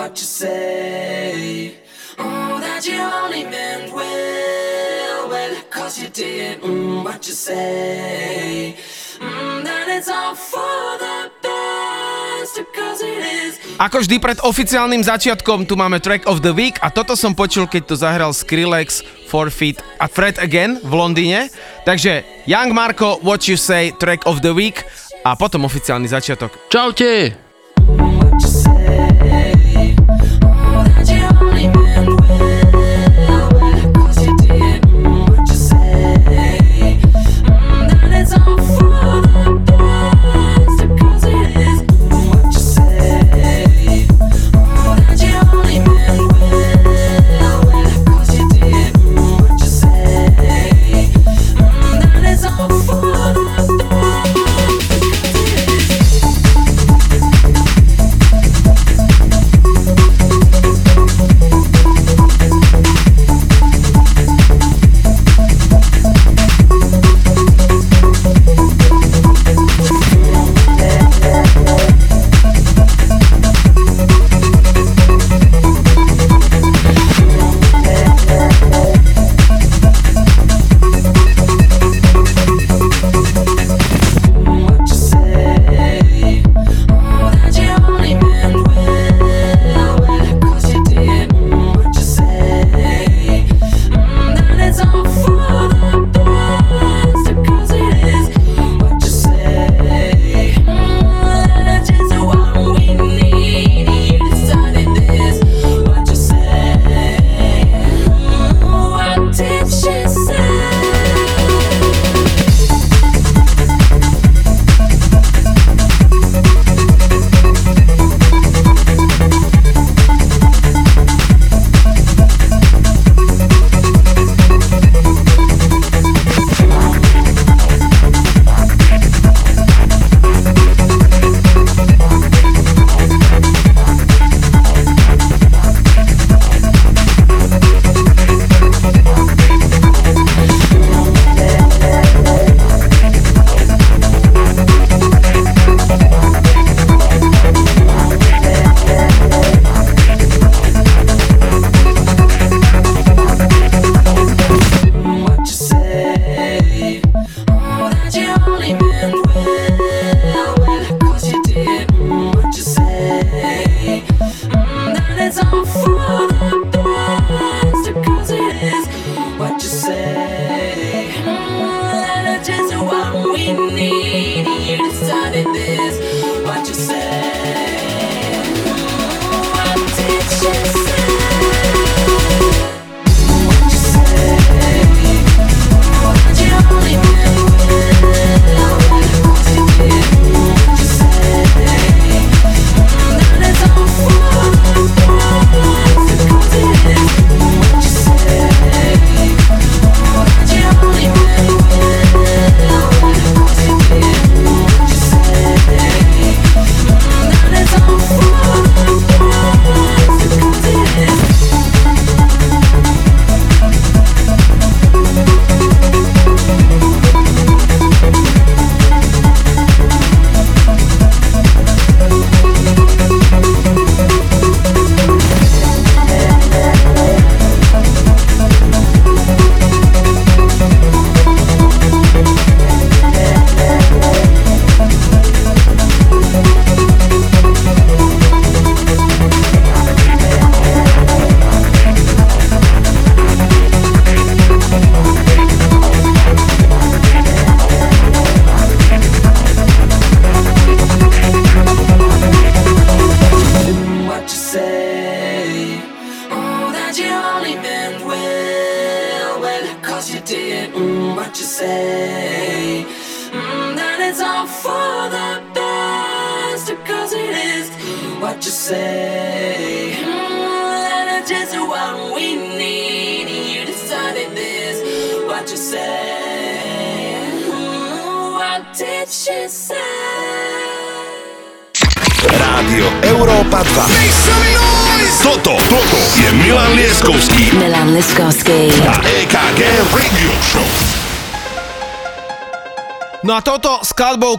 what you say. Oh, that you only meant well, well, cause you did mm, what you say. Mm, that it's all for the Ako vždy pred oficiálnym začiatkom tu máme track of the week a toto som počul, keď to zahral Skrillex, Forfeit a Fred Again v Londýne. Takže Young Marco, What You Say, track of the week a potom oficiálny začiatok. Čaute!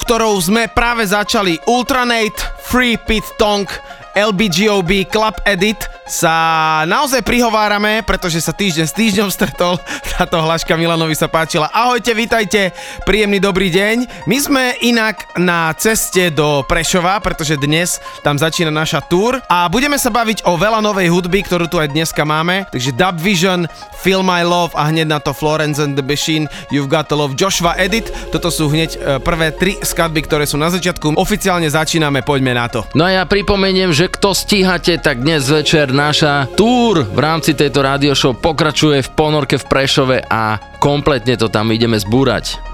ktorou sme práve začali Ultranate, Free Pit Tong LBGOB Club Edit sa naozaj prihovárame, pretože sa týždeň s týždňom stretol. Táto hláška Milanovi sa páčila. Ahojte, vitajte, príjemný dobrý deň. My sme inak na ceste do Prešova, pretože dnes tam začína naša tour a budeme sa baviť o veľa novej hudby, ktorú tu aj dneska máme. Takže Dub Vision, Feel My Love a hneď na to Florence and the Machine, You've Got to Love, Joshua Edit. Toto sú hneď e, prvé tri skladby, ktoré sú na začiatku. Oficiálne začíname, poďme na to. No a ja pripomeniem, že kto stíhate, tak dnes večer naša túr v rámci tejto radio show pokračuje v ponorke v Prešove a kompletne to tam ideme zbúrať.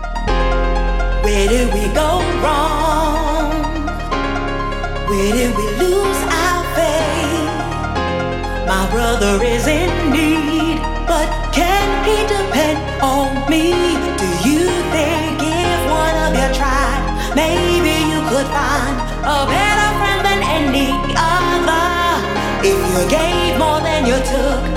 Where did we go wrong? Where did we lose our faith? My brother is in need, but can he depend on me? Do you think if one of you tried, maybe you could find a better friend than any other? If you gave more than you took,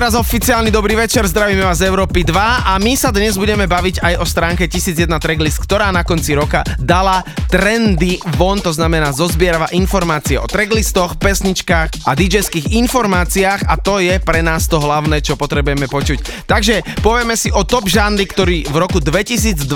Ešte raz oficiálny dobrý večer, zdravíme vás z Európy 2 a my sa dnes budeme baviť aj o stránke 1001 Tracklist, ktorá na konci roka dala trendy von, to znamená zozbierava informácie o tracklistoch, pesničkách a DJských informáciách a to je pre nás to hlavné, čo potrebujeme počuť. Takže povieme si o top žánry, ktorý v roku 2022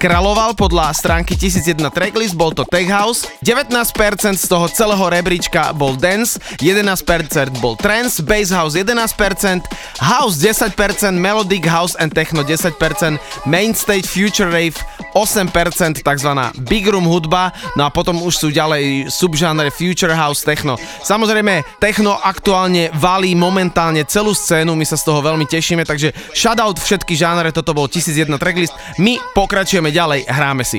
kraloval podľa stránky 1001 tracklist, bol to Tech House, 19% z toho celého rebríčka bol Dance, 11% bol Trance, Bass House 11%, House 10%, Melodic House and Techno 10%, Mainstage Future Rave 8%, takzvaná Big Room hudba, no a potom už sú ďalej subžánre Future House Techno. Samozrejme, Techno aktuálne valí momentálne celú scénu, my sa z toho veľmi tešíme, takže shoutout všetky žánre, toto bol 1001 tracklist, my pokračujeme ďalej, hráme si.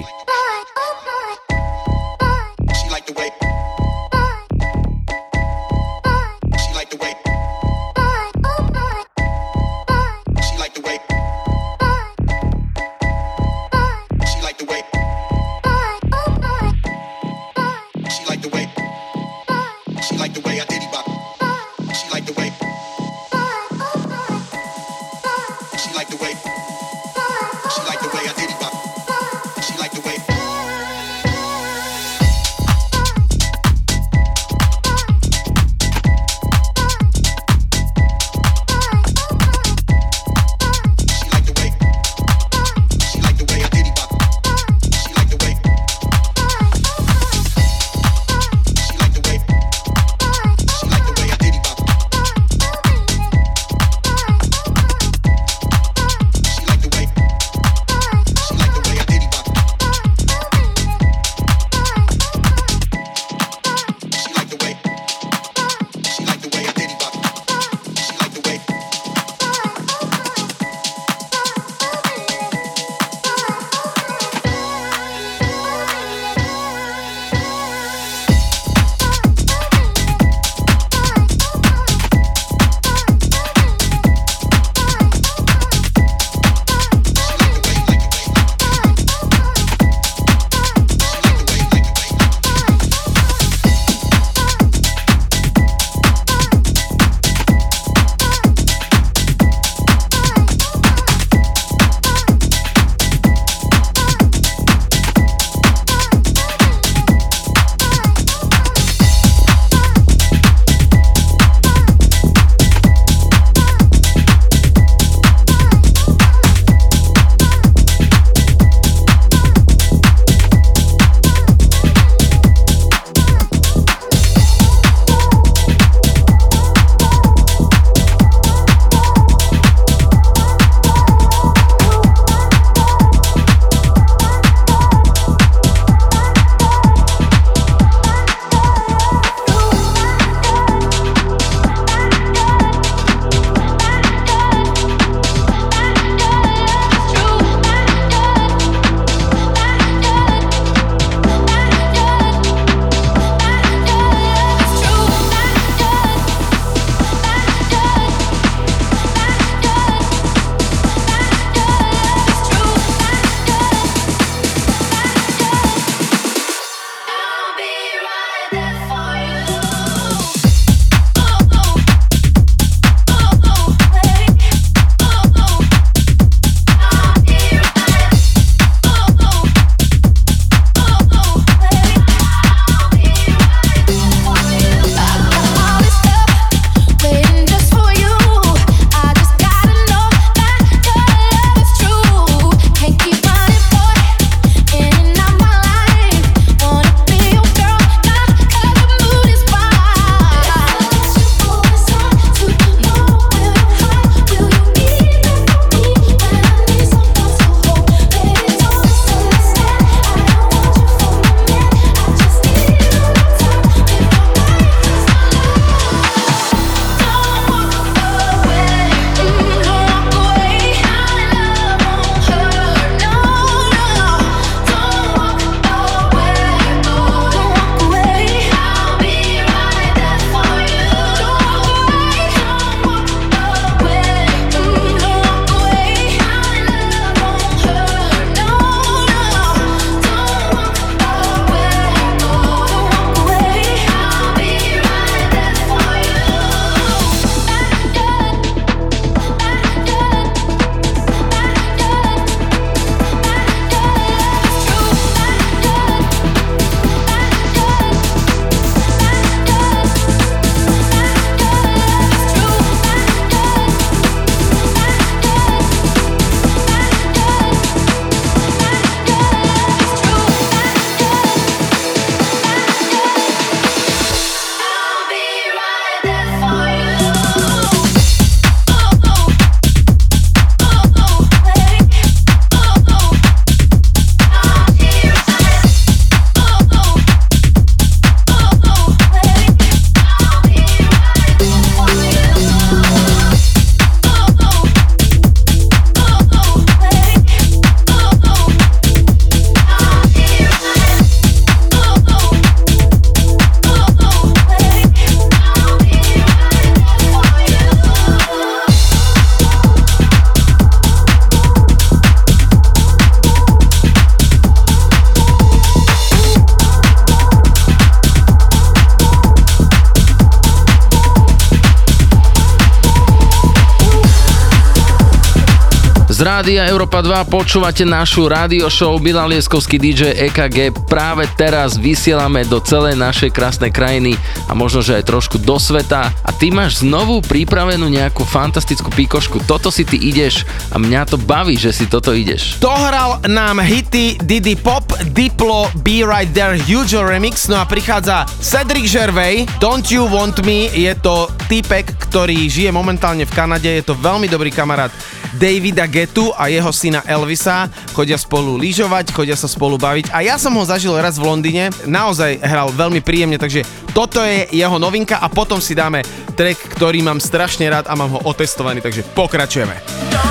Rádia Európa 2 počúvate našu radio show Milan Lieskovský DJ EKG. Práve teraz vysielame do celej našej krásnej krajiny a možno, že aj trošku do sveta. A ty máš znovu pripravenú nejakú fantastickú pikošku. Toto si ty ideš a mňa to baví, že si toto ideš. Dohral nám hity Diddy Pop, Diplo, Be Right There, Huge Remix, no a prichádza Cedric Gervais, Don't You Want Me, je to typek, ktorý žije momentálne v Kanade, je to veľmi dobrý kamarát Davida Getu a jeho syna Elvisa, chodia spolu lyžovať, chodia sa spolu baviť. A ja som ho zažil raz v Londýne, naozaj hral veľmi príjemne, takže toto je jeho novinka a potom si dáme track, ktorý mám strašne rád a mám ho otestovaný, takže pokračujeme.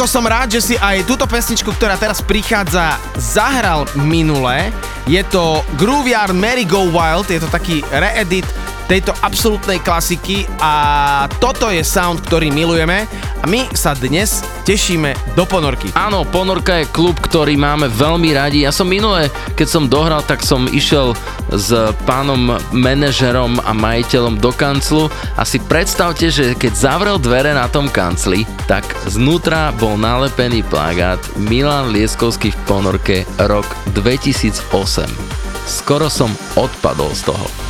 Milanko, som rád, že si aj túto pesničku, ktorá teraz prichádza, zahral minule. Je to Grooveyard Merry Go Wild, je to taký reedit tejto absolútnej klasiky a toto je sound, ktorý milujeme a my sa dnes tešíme do ponorky. Áno, Ponorka je klub, ktorý máme veľmi radi. Ja som minule, keď som dohral, tak som išiel s pánom manažerom a majiteľom do kanclu a si predstavte, že keď zavrel dvere na tom kancli, tak znútra bol nalepený plagát Milan Lieskovský v Ponorke rok 2008. Skoro som odpadol z toho.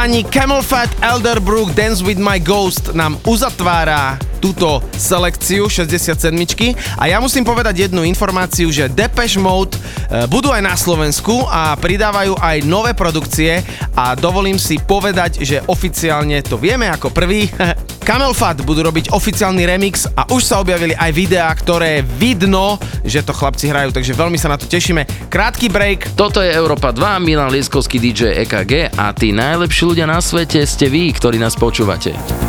Páni, Camel Fat Elderbrook Dance with my Ghost nám uzatvára túto selekciu 67 a ja musím povedať jednu informáciu, že Depeche Mode e, budú aj na Slovensku a pridávajú aj nové produkcie a dovolím si povedať, že oficiálne to vieme ako prvý. Camel Fat budú robiť oficiálny remix a už sa objavili aj videá, ktoré vidno, že to chlapci hrajú, takže veľmi sa na to tešíme. Krátky break, Toto je Európa 2, Milan Lieskovský DJ EKG a tí najlepší ľudia na svete ste vy, ktorí nás počúvate.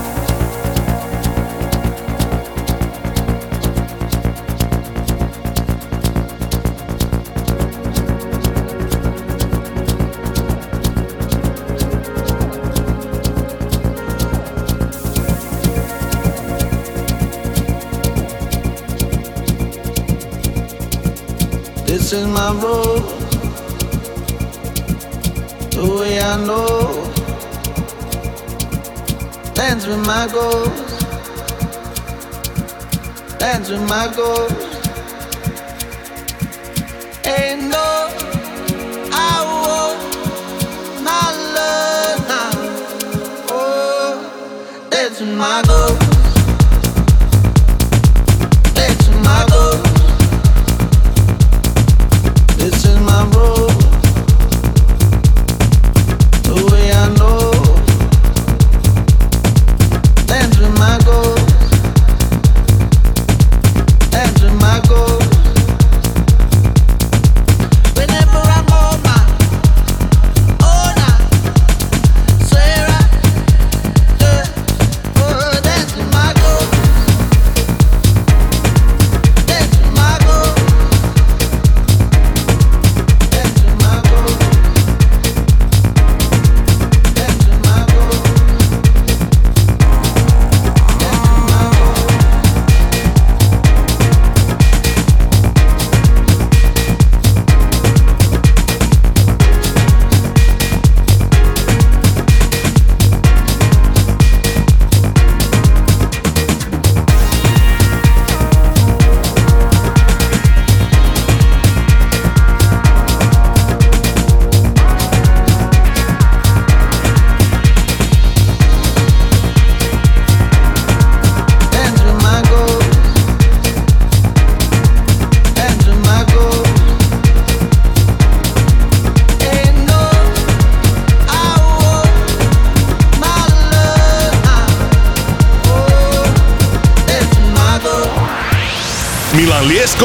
Road, the way I know. Dance with my ghost, dance with my ghost. Ain't no, I won't not love now. Oh, with my ghost.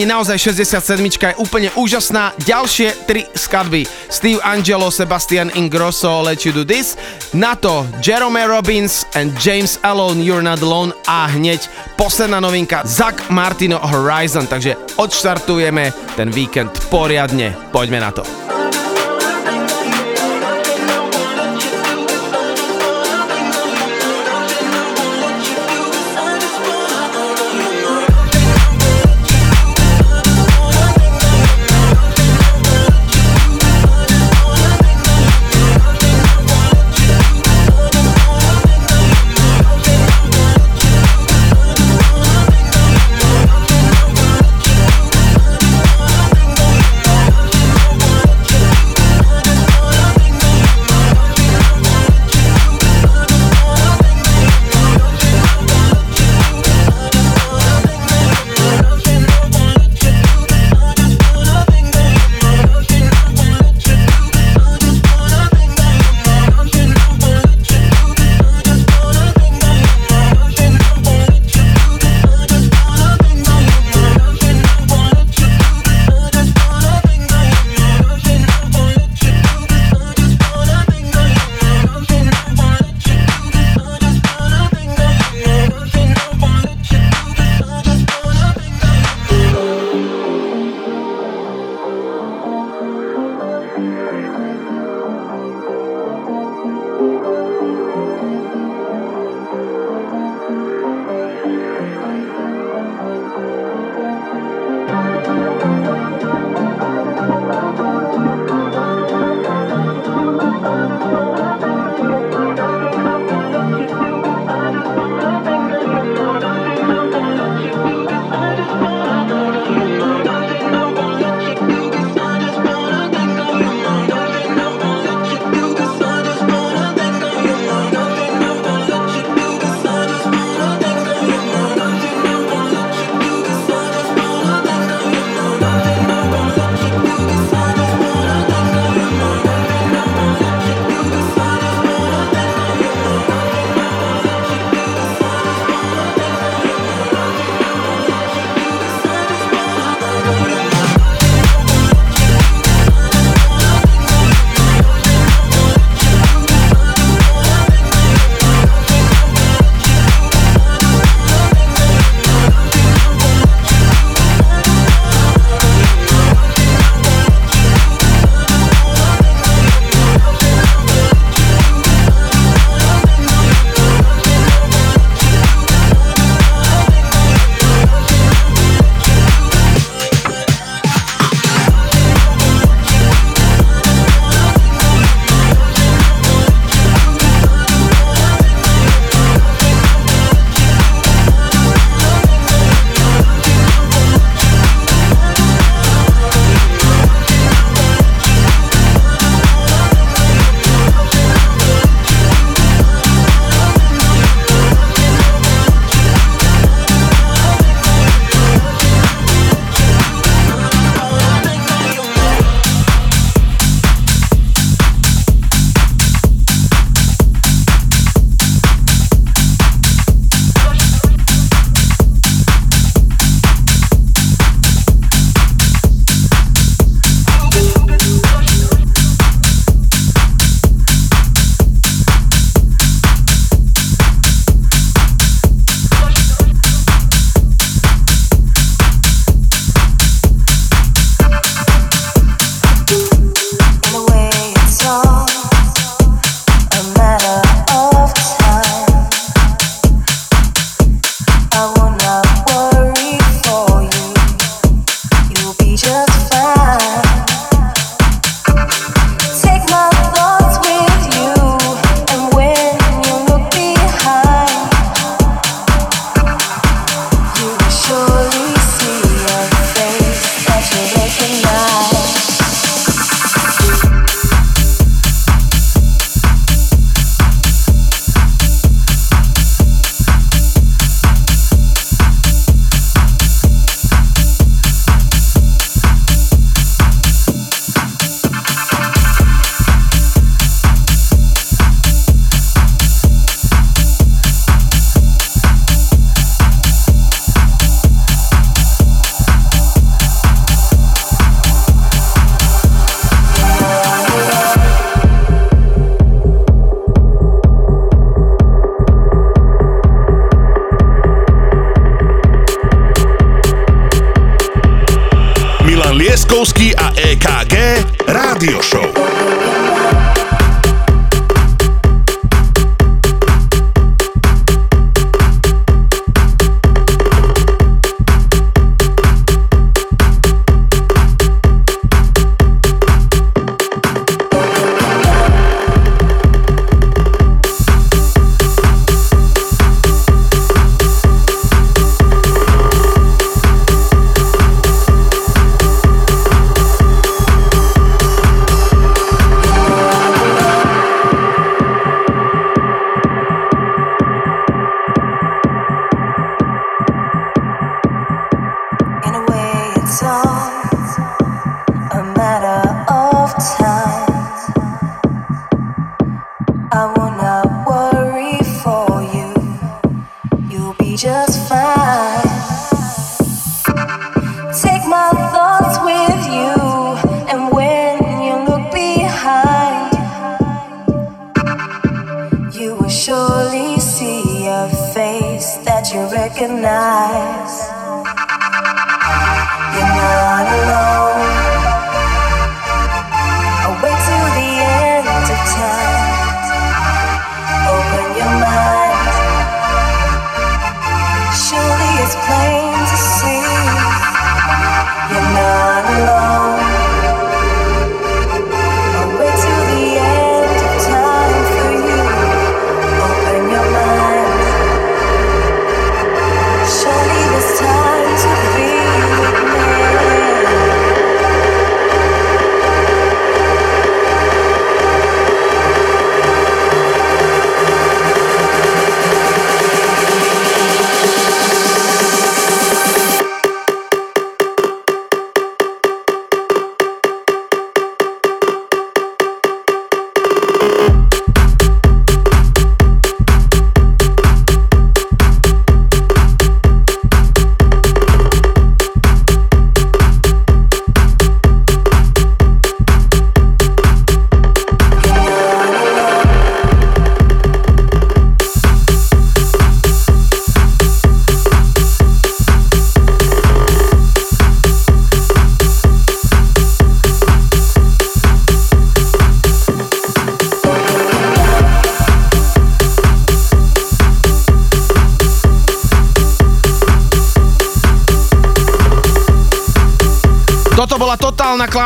Páni, naozaj 67 je úplne úžasná. Ďalšie tri skladby. Steve Angelo, Sebastian Ingrosso, Let You Do This. Na to Jerome Robbins and James Alone, You're Not Alone. A hneď posledná novinka Zach Martino Horizon. Takže odštartujeme ten víkend poriadne. Poďme na to.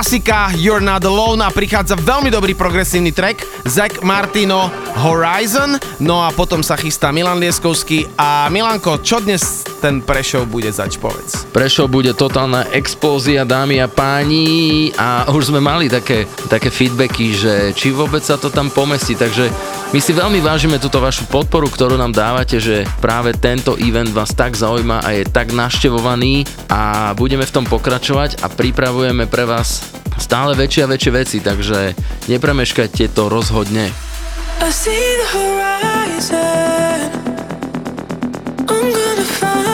Klasika You're Not Alone a prichádza veľmi dobrý progresívny track Zack Martino Horizon no a potom sa chystá Milan Lieskovský a Milanko, čo dnes ten Prešov bude zač, povedz. Prešov bude totálna explózia, dámy a páni a už sme mali také, také feedbacky, že či vôbec sa to tam pomestí, takže my si veľmi vážime túto vašu podporu, ktorú nám dávate, že práve tento event vás tak zaujíma a je tak naštevovaný a budeme v tom pokračovať a pripravujeme pre vás stále väčšie a väčšie veci, takže nepremeškajte to rozhodne. I see the horizon. I'm gonna find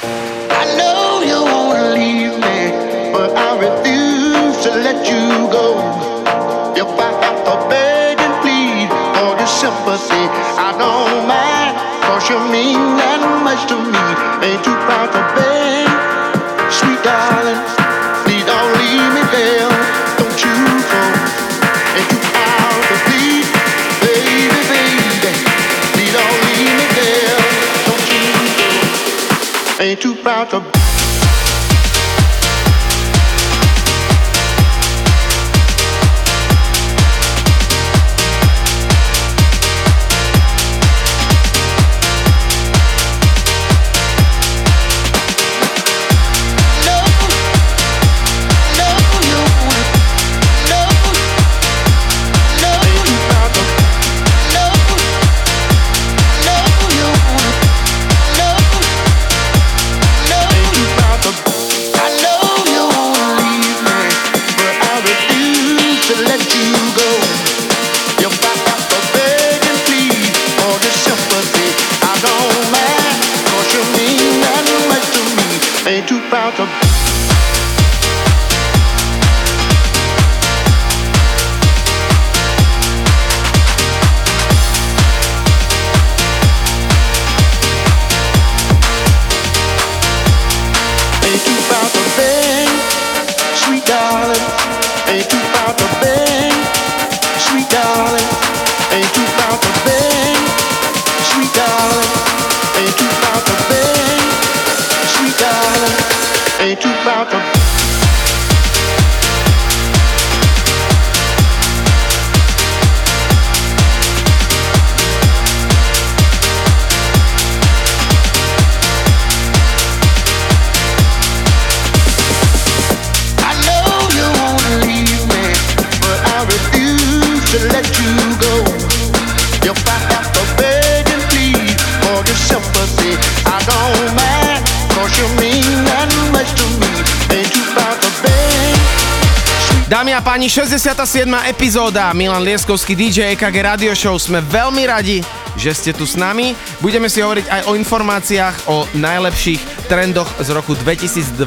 87. epizóda Milan Lieskovský DJ EKG Radio Show. Sme veľmi radi, že ste tu s nami. Budeme si hovoriť aj o informáciách o najlepších trendoch z roku 2022,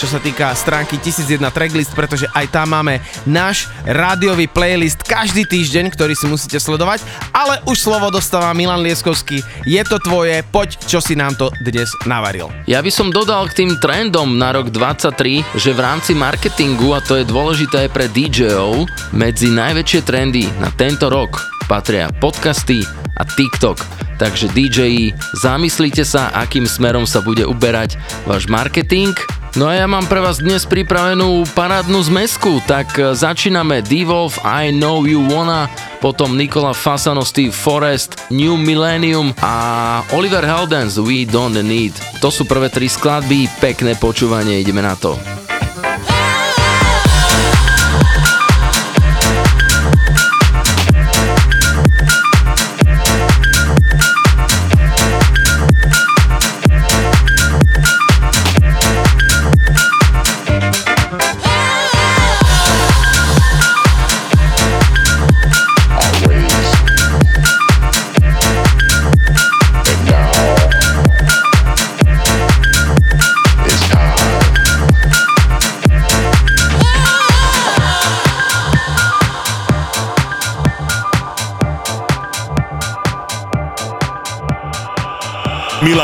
čo sa týka stránky 1001 Tracklist, pretože aj tam máme náš rádiový playlist každý týždeň, ktorý si musíte sledovať ale už slovo dostáva Milan Lieskovský. Je to tvoje, poď, čo si nám to dnes navaril. Ja by som dodal k tým trendom na rok 23, že v rámci marketingu, a to je dôležité aj pre DJov, medzi najväčšie trendy na tento rok patria podcasty a TikTok. Takže DJi, zamyslite sa, akým smerom sa bude uberať váš marketing No a ja mám pre vás dnes pripravenú parádnu zmesku, tak e, začíname Devolve I Know You Wanna potom Nikola Fasano, Steve Forest, New Millennium a Oliver Heldens, We Don't Need. To sú prvé tri skladby, pekné počúvanie, ideme na to.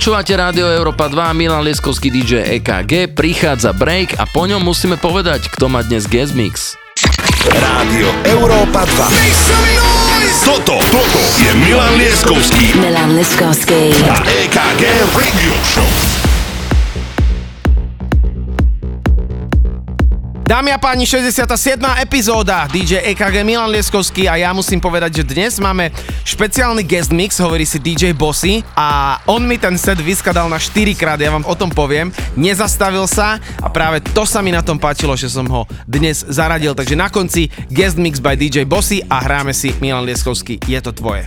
Počúvate Rádio Európa 2, Milan Lieskovský DJ EKG, prichádza break a po ňom musíme povedať, kto má dnes guest mix. Rádio Európa 2. Toto, toto je Milan Lieskovský Milan Liskovský. a EKG Radio Show. Dámy a páni, 67. epizóda DJ EKG Milan Lieskovský a ja musím povedať, že dnes máme špeciálny guest mix, hovorí si DJ Bossy a on mi ten set vyskadal na 4 krát, ja vám o tom poviem. Nezastavil sa a práve to sa mi na tom páčilo, že som ho dnes zaradil. Takže na konci guest mix by DJ Bossy a hráme si Milan Lieskovský, je to tvoje.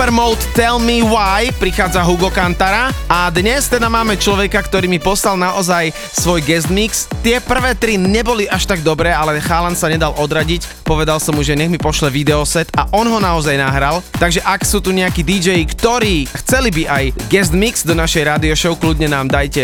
Odchádza nám Super Mode Tell Me Why, prichádza Hugo Kantara a dnes teda máme človeka, ktorý mi poslal naozaj svoj guest mix. Tie prvé tri neboli až tak dobré, ale chalan sa nedal odradiť. Povedal som mu, že nech mi pošle videoset a on ho naozaj nahral. Takže ak sú tu nejakí DJ, ktorí chceli by aj guest mix do našej radio show, kľudne nám dajte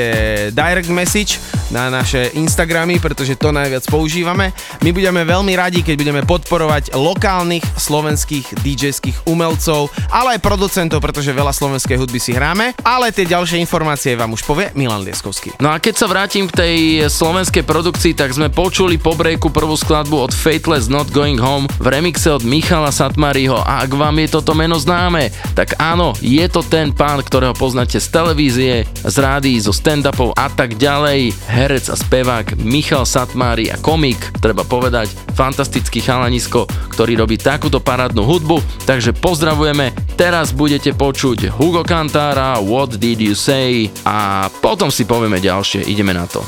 direct message na naše Instagramy, pretože to najviac používame. My budeme veľmi radi, keď budeme podporovať lokálnych slovenských DJ-ských umelcov, ale aj producentov, pretože veľa slovenskej hudby si hráme, ale tie ďalšie informácie vám už povie Milan Lieskovský. No a keď sa vrátim k tej slovenskej produkcii, tak sme počuli po breaku prvú skladbu od Fateless Not Going Home v remixe od Michala Satmariho a ak vám je toto meno známe, tak áno, je to ten pán, ktorého poznáte z televízie, z rádií, zo stand-upov a tak ďalej. Herec a spevák Michal Satmári a komik, treba povedať, fantastický chalanisko, ktorý robí takúto parádnu hudbu, takže pozdravujeme. Teraz budete počuť Hugo Cantára, What Did You Say a potom si povieme ďalšie, ideme na to.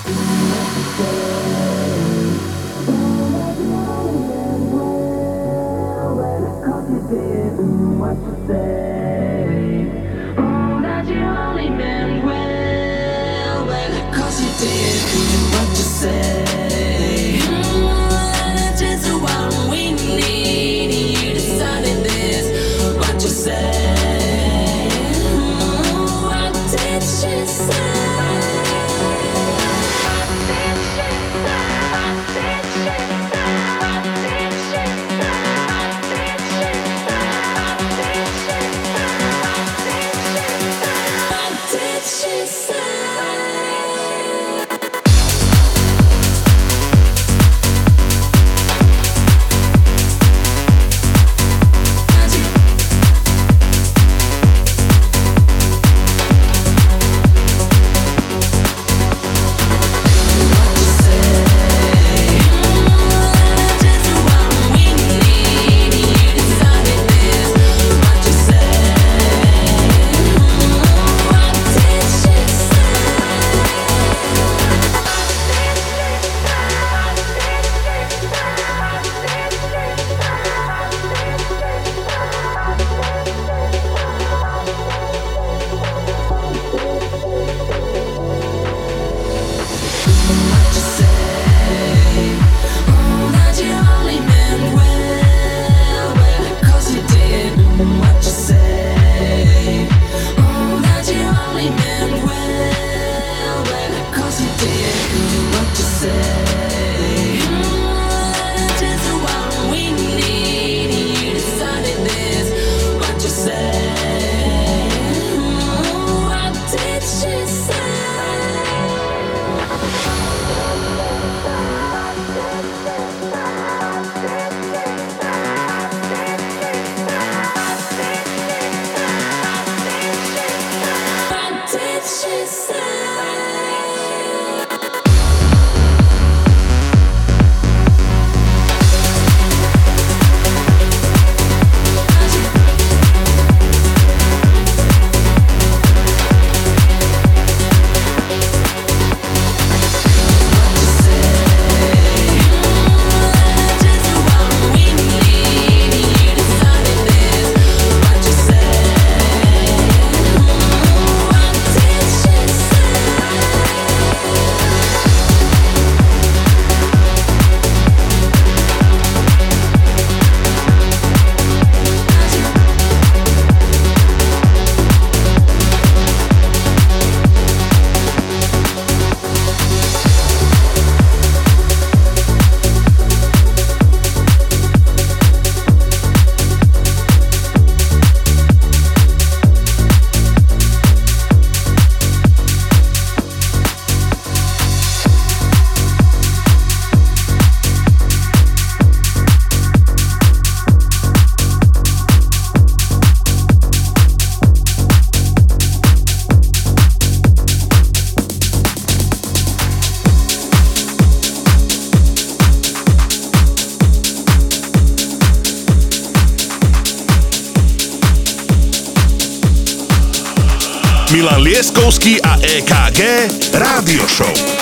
EKG Rádio Show.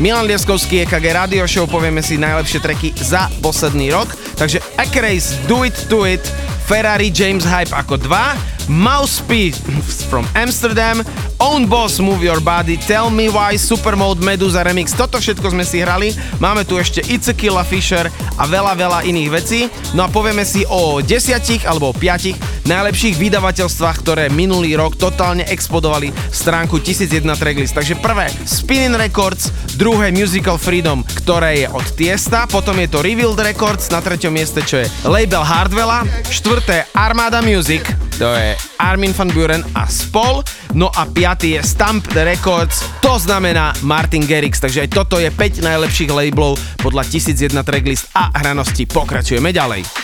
Milan Lieskovský, EKG Radio Show, povieme si najlepšie treky za posledný rok. Takže Acrace, Do It, to It, Ferrari James Hype ako 2, Mousepee from Amsterdam, Own Boss, Move Your Body, Tell Me Why, Supermode, Meduza Remix, toto všetko sme si hrali. Máme tu ešte Itzekilla Fisher a veľa, veľa iných vecí. No a povieme si o desiatich alebo o piatich najlepších vydavateľstvách, ktoré minulý rok totálne explodovali stránku 1001 Tracklist. Takže prvé, Spinning Records, druhé Musical Freedom, ktoré je od Tiesta, potom je to Revealed Records, na treťom mieste, čo je label Hardvela, štvrté Armada Music, to je Armin van Buren a Spol, no a piatý je Stamp the Records, to znamená Martin Gerix, takže aj toto je 5 najlepších labelov podľa 1001 tracklist a hranosti. Pokračujeme ďalej.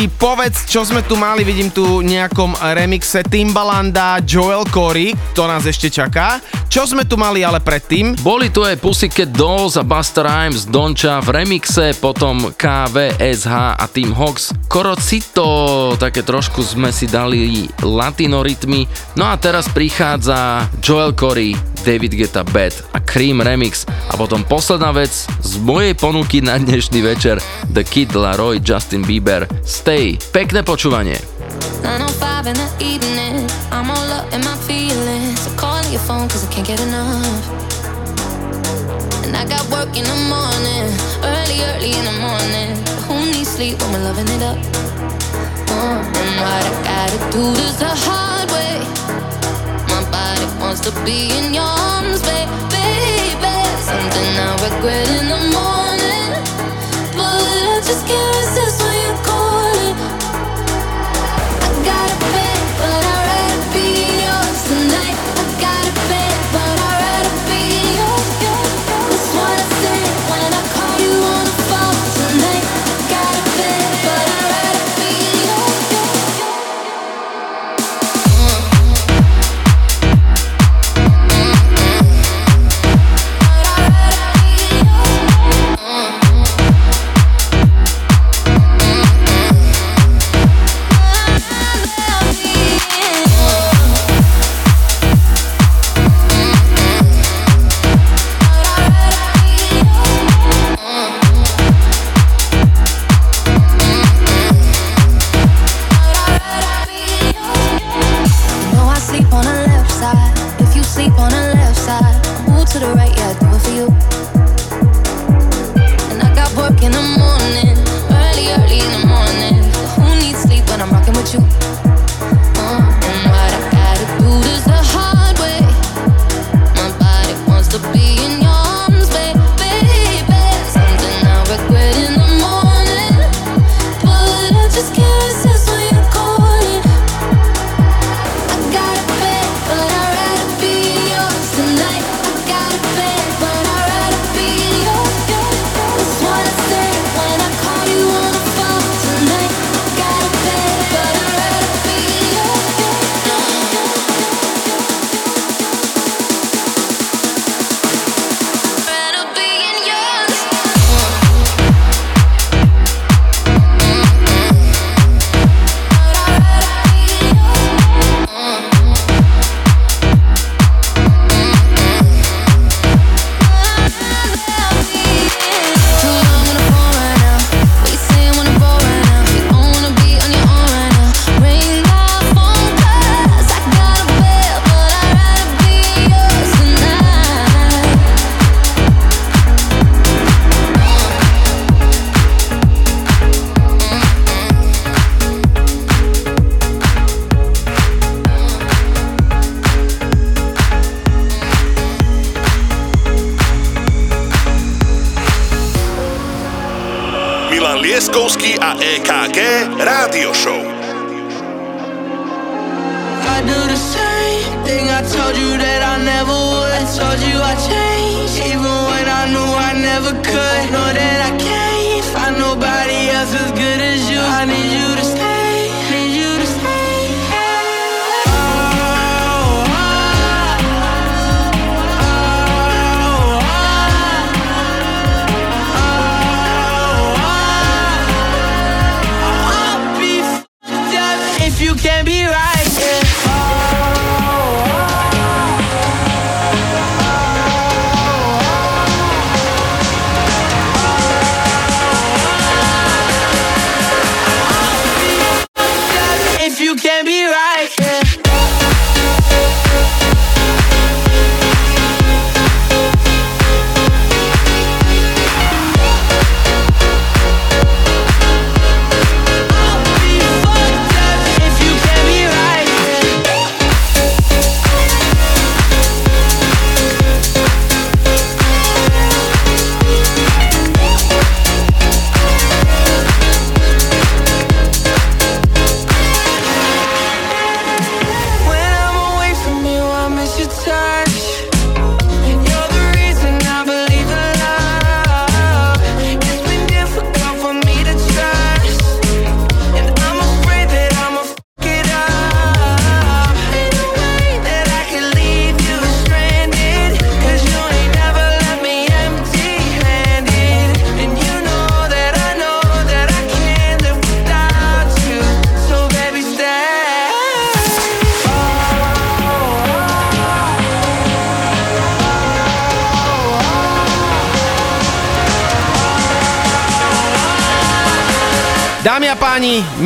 Miky, povedz, čo sme tu mali, vidím tu nejakom remixe Timbalanda, Joel Corey, to nás ešte čaká. Čo sme tu mali ale predtým? Boli tu aj Pussycat Dolls a Buster Rhymes, Donča v remixe, potom KVSH a Tim Hox. Korocito, také trošku sme si dali latino rytmy. No a teraz prichádza Joel Corey, David Geta Bad a Cream Remix. A potom posledná vec z mojej ponuky na dnešný večer The Kid Laroi, Justin Bieber, Stay. Pekné počúvanie. 905 in the evening, I'm all up in my feelings. I'm your phone cause I can't get enough. And I got work in the morning, early, early in the morning. But who needs sleep when we're loving it up? Oh, and what I gotta do is the hard way. My body wants to be in your arms, babe, baby. Something I regret in the morning.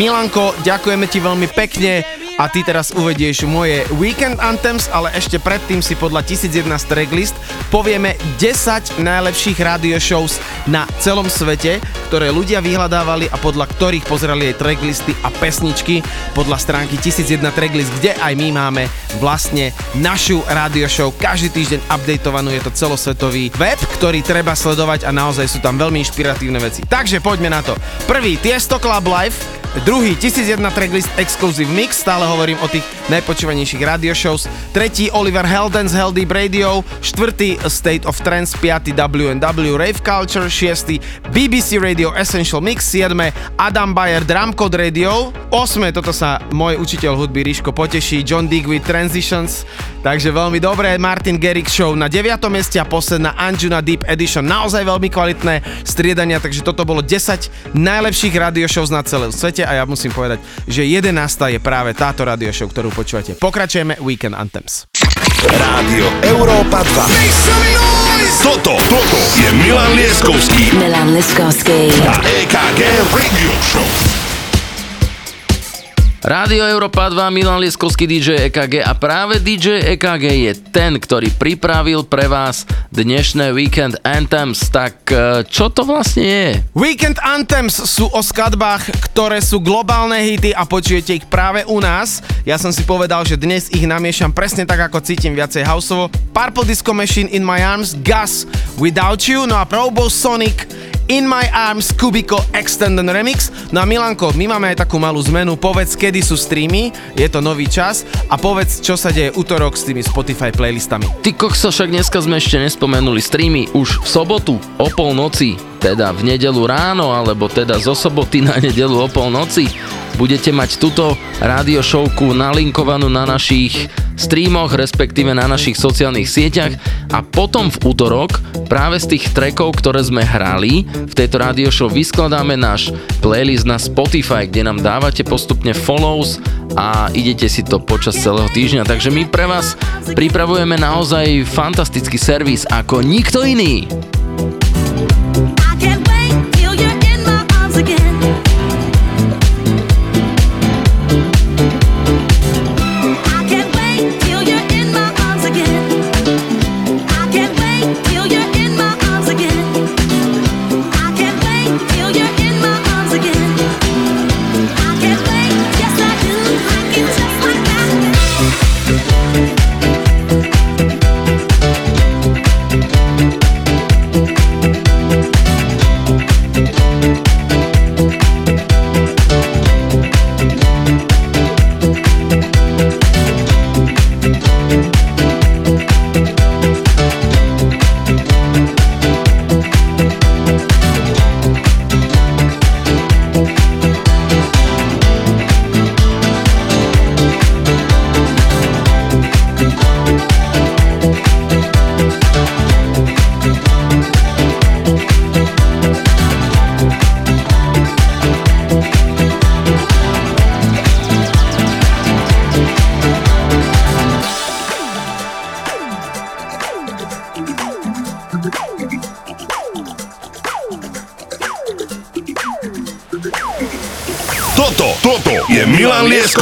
Milanko, ďakujeme ti veľmi pekne a ty teraz uvedieš moje Weekend Anthems, ale ešte predtým si podľa 1001 tracklist povieme 10 najlepších radio shows na celom svete, ktoré ľudia vyhľadávali a podľa ktorých pozerali aj tracklisty a pesničky podľa stránky 1001 tracklist, kde aj my máme vlastne našu radio show každý týždeň updatovanú, je to celosvetový web, ktorý treba sledovať a naozaj sú tam veľmi inšpiratívne veci. Takže poďme na to. Prvý Tiesto Club Live, druhý 1001 tracklist Exclusive Mix, stále hovorím o tých najpočúvanejších radio shows, tretí Oliver Heldens Hell Deep Radio, štvrtý State of Trance, piatý W&W Rave Culture, šiestý BBC Radio Essential Mix, siedme Adam Bayer Drum Code Radio, osme, toto sa môj učiteľ hudby Ríško poteší, John Digweed Transitions, takže veľmi dobré, Martin Garrix Show na 9. mieste a posledná Anjuna Deep Edition, naozaj veľmi kvalitné striedania, takže toto bolo 10 najlepších radio shows na celom svete a ja musím povedať, že 11. je práve táto radio show, ktorú počúvate. Pokračujeme Weekend Anthems. Rádio Európa 2. Toto, toto je Milan Lieskovský Milan Liskovský. a EKG Rádio Európa 2, Milan Lieskovský DJ EKG a práve DJ EKG je ten, ktorý pripravil pre vás dnešné Weekend Anthems. Tak e, čo to vlastne je? Weekend Anthems sú o skladbách, ktoré sú globálne hity a počujete ich práve u nás. Ja som si povedal, že dnes ich namiešam presne tak, ako cítim viacej houseovo. Purple Disco Machine In My Arms, Gus Without You, no a Probo Sonic In My Arms Kubiko Extended Remix. No a Milanko, my máme aj takú malú zmenu. Povedz, kedy sú streamy, je to nový čas a povedz, čo sa deje útorok s tými Spotify playlistami. Ty kokso, však dneska sme ešte nespomenuli streamy už v sobotu o polnoci, teda v nedelu ráno, alebo teda zo soboty na nedelu o polnoci. Budete mať túto rádio showku nalinkovanú na našich streamoch, respektíve na našich sociálnych sieťach a potom v útorok práve z tých trackov, ktoré sme hrali v tejto rádio show vyskladáme náš playlist na Spotify, kde nám dávate postupne follows a idete si to počas celého týždňa. Takže my pre vás pripravujeme naozaj fantastický servis ako nikto iný.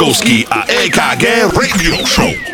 Milan Lieskovský a EKG Radio Show.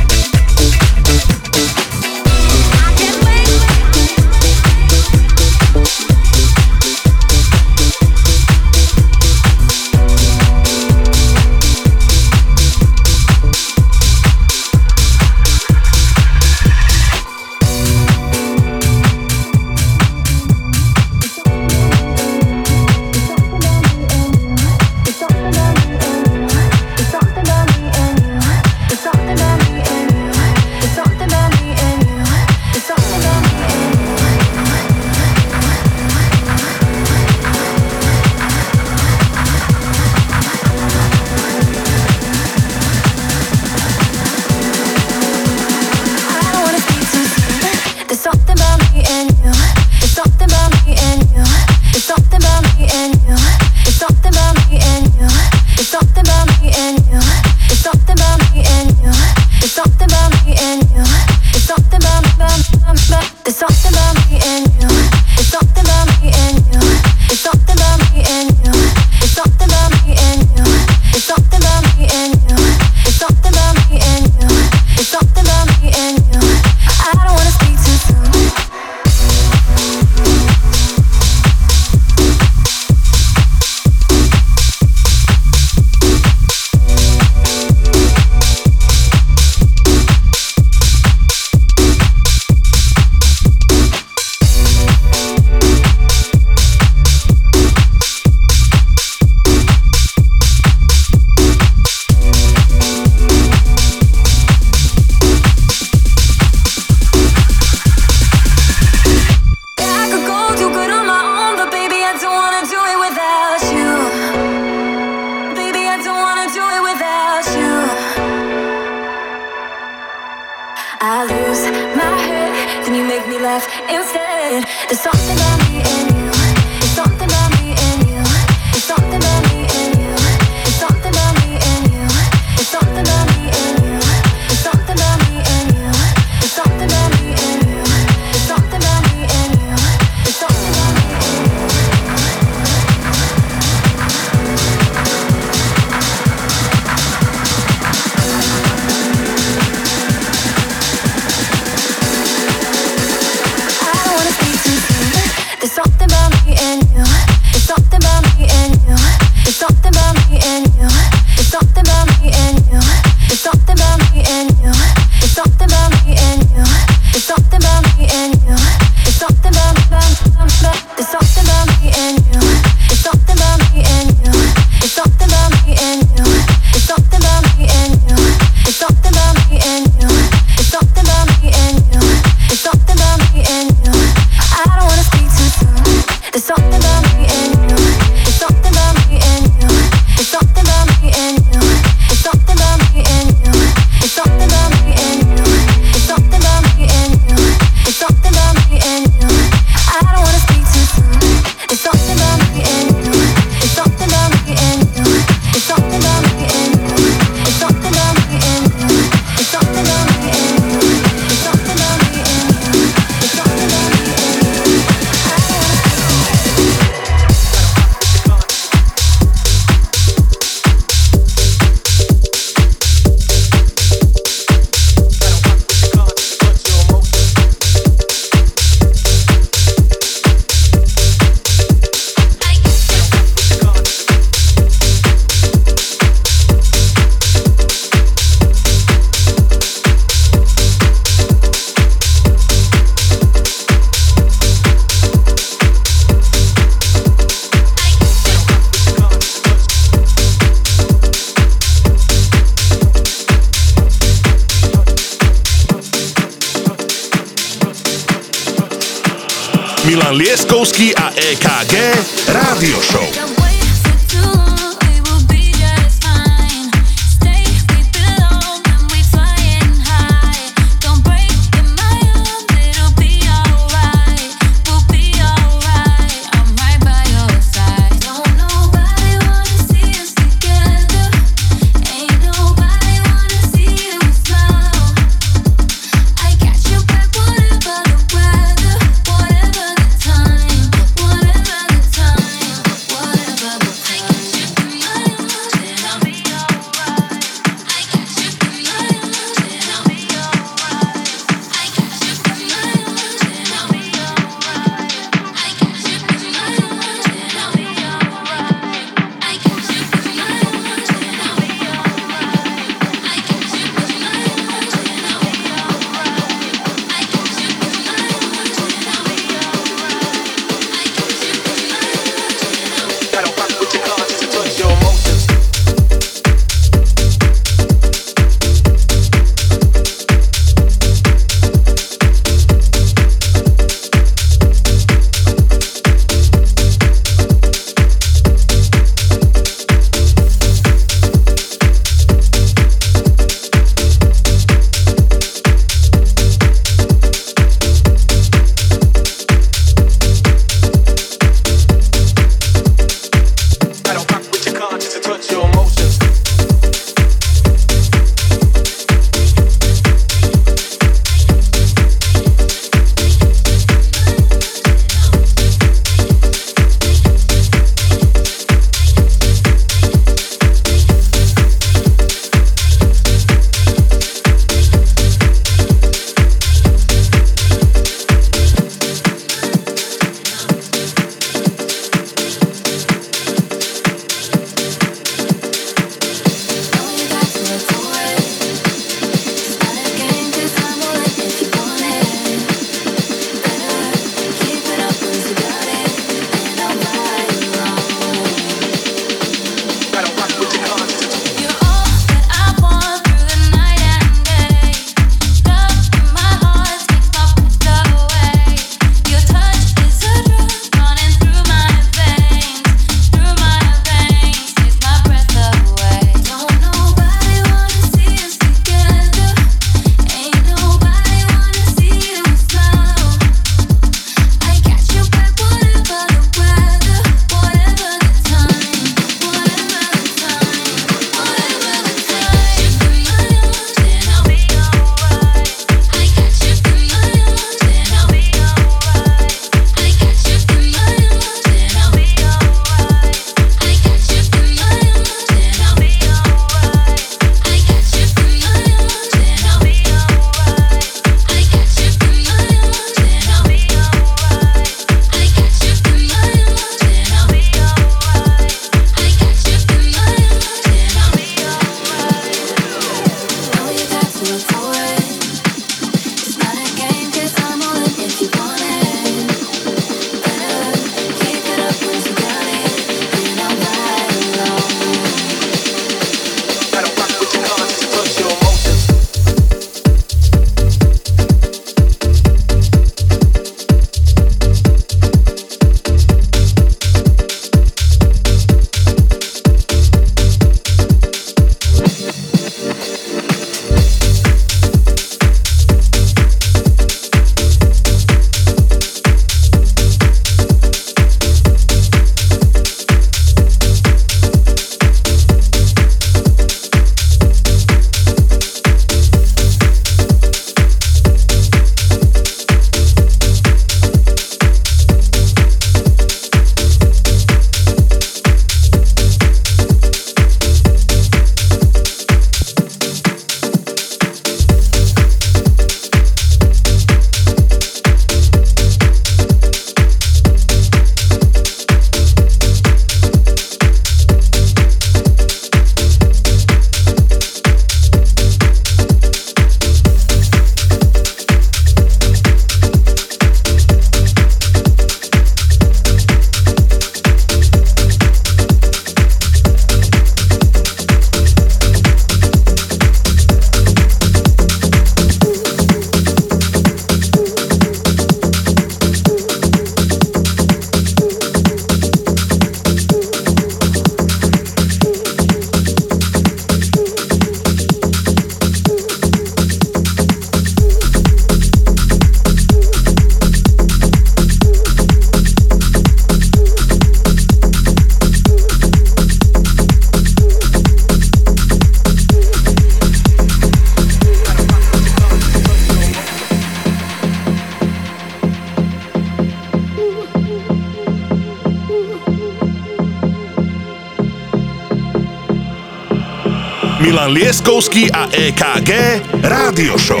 Lieskovský a EKG Rádio Show.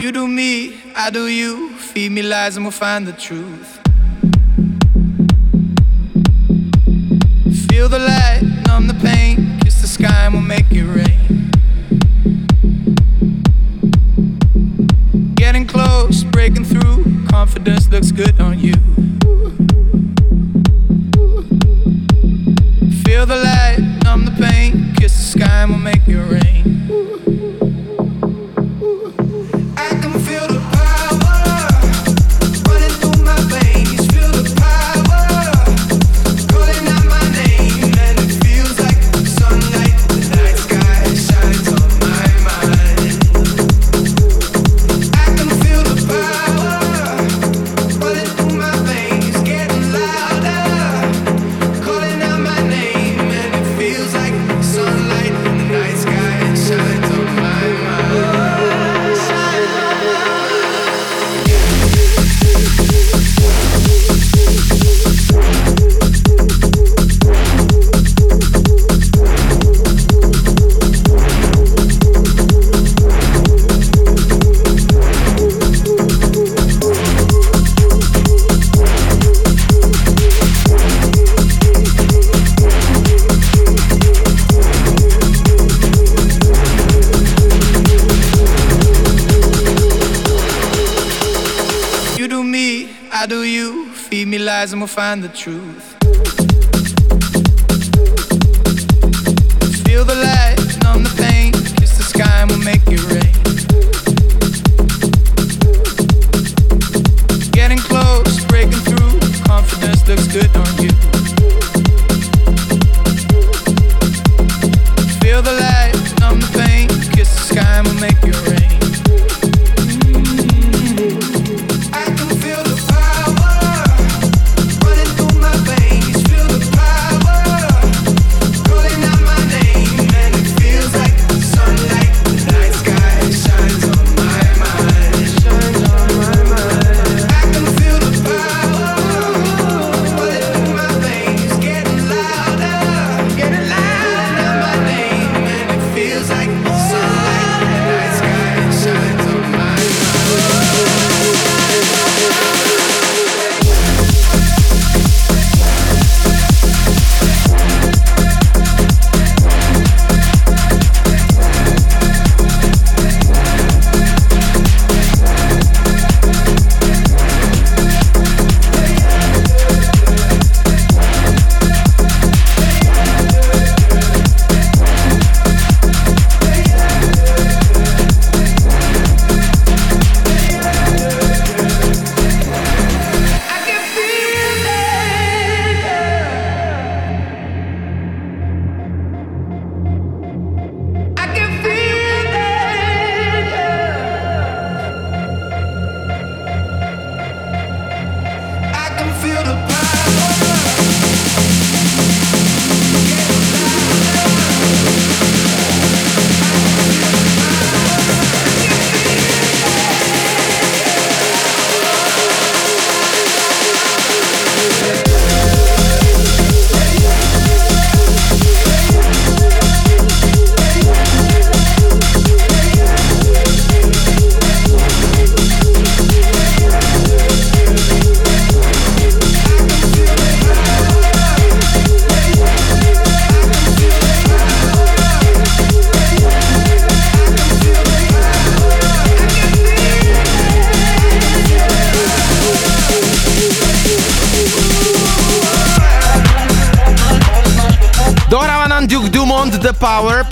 You do me, I do you, feed me lies and we'll find the truth. find the truth.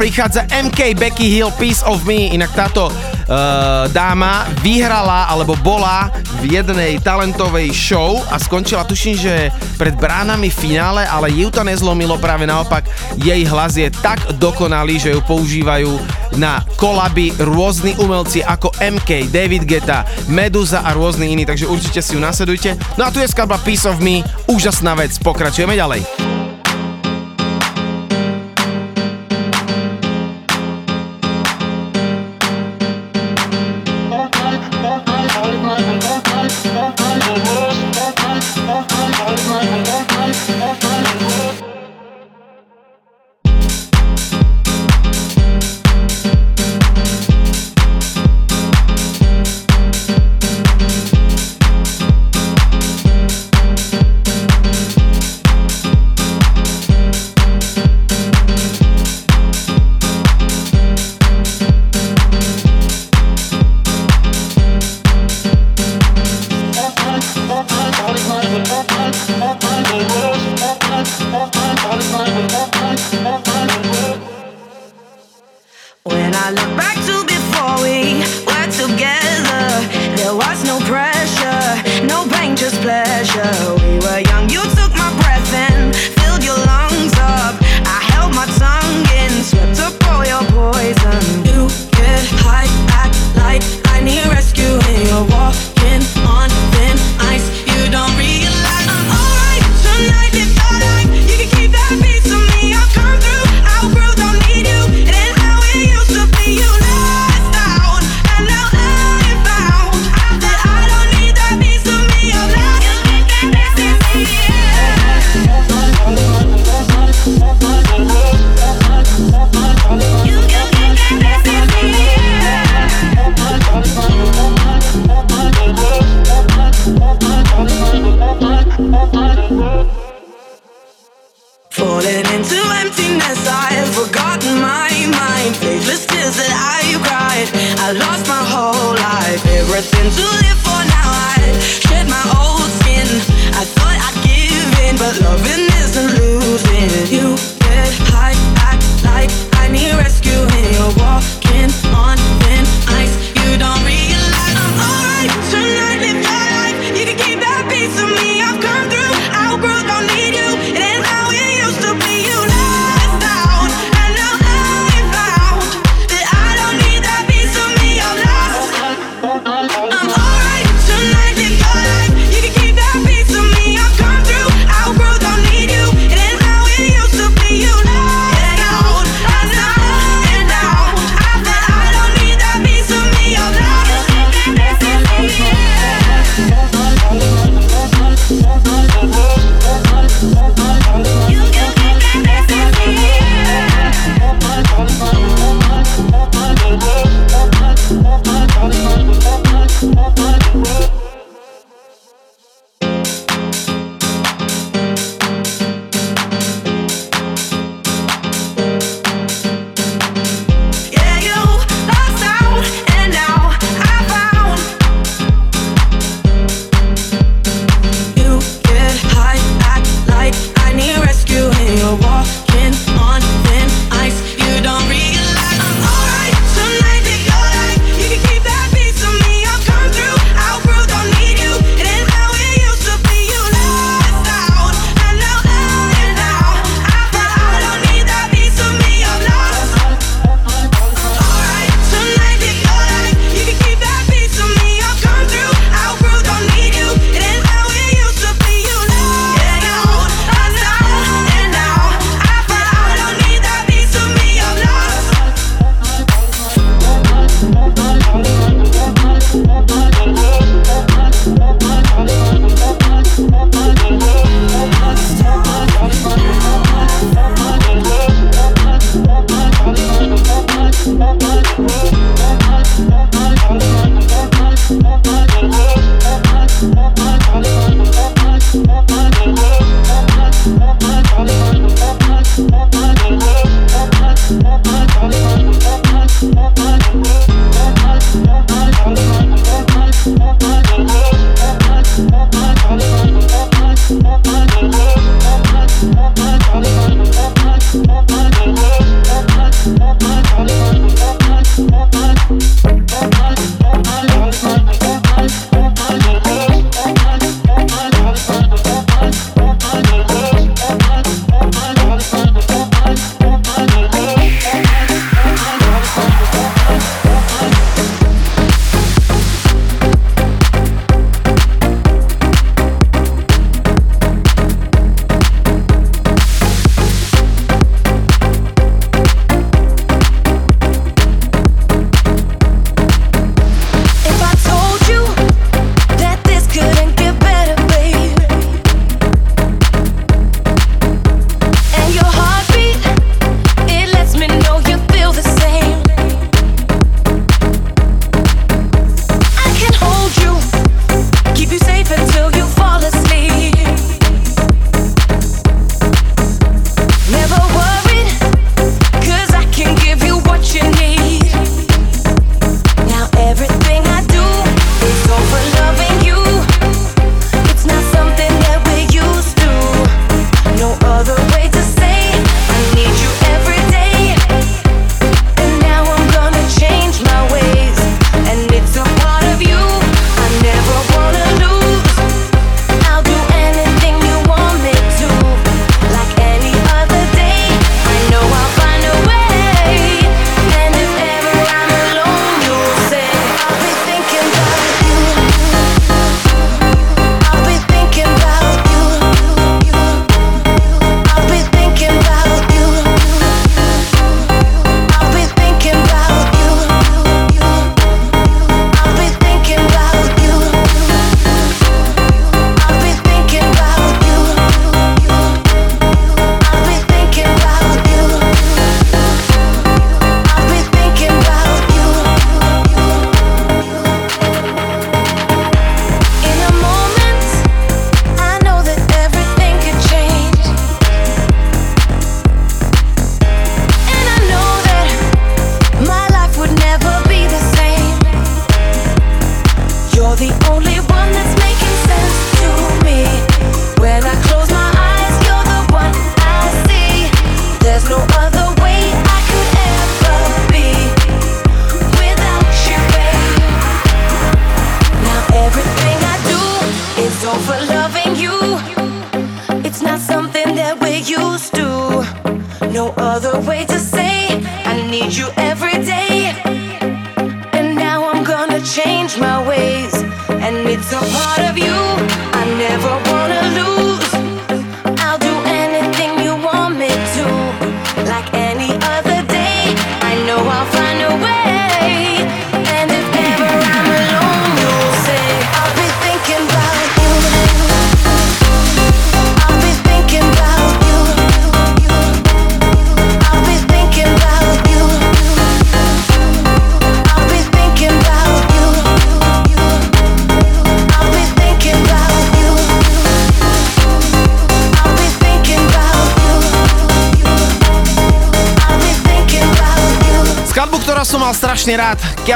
prichádza MK Becky Hill Piece of Me, inak táto uh, dáma vyhrala alebo bola v jednej talentovej show a skončila tuším, že pred bránami v finále, ale ju to nezlomilo práve naopak, jej hlas je tak dokonalý, že ju používajú na kolaby rôzni umelci ako MK, David Geta, Meduza a rôzni iní, takže určite si ju nasledujte. No a tu je skladba Piece of Me, úžasná vec, pokračujeme ďalej.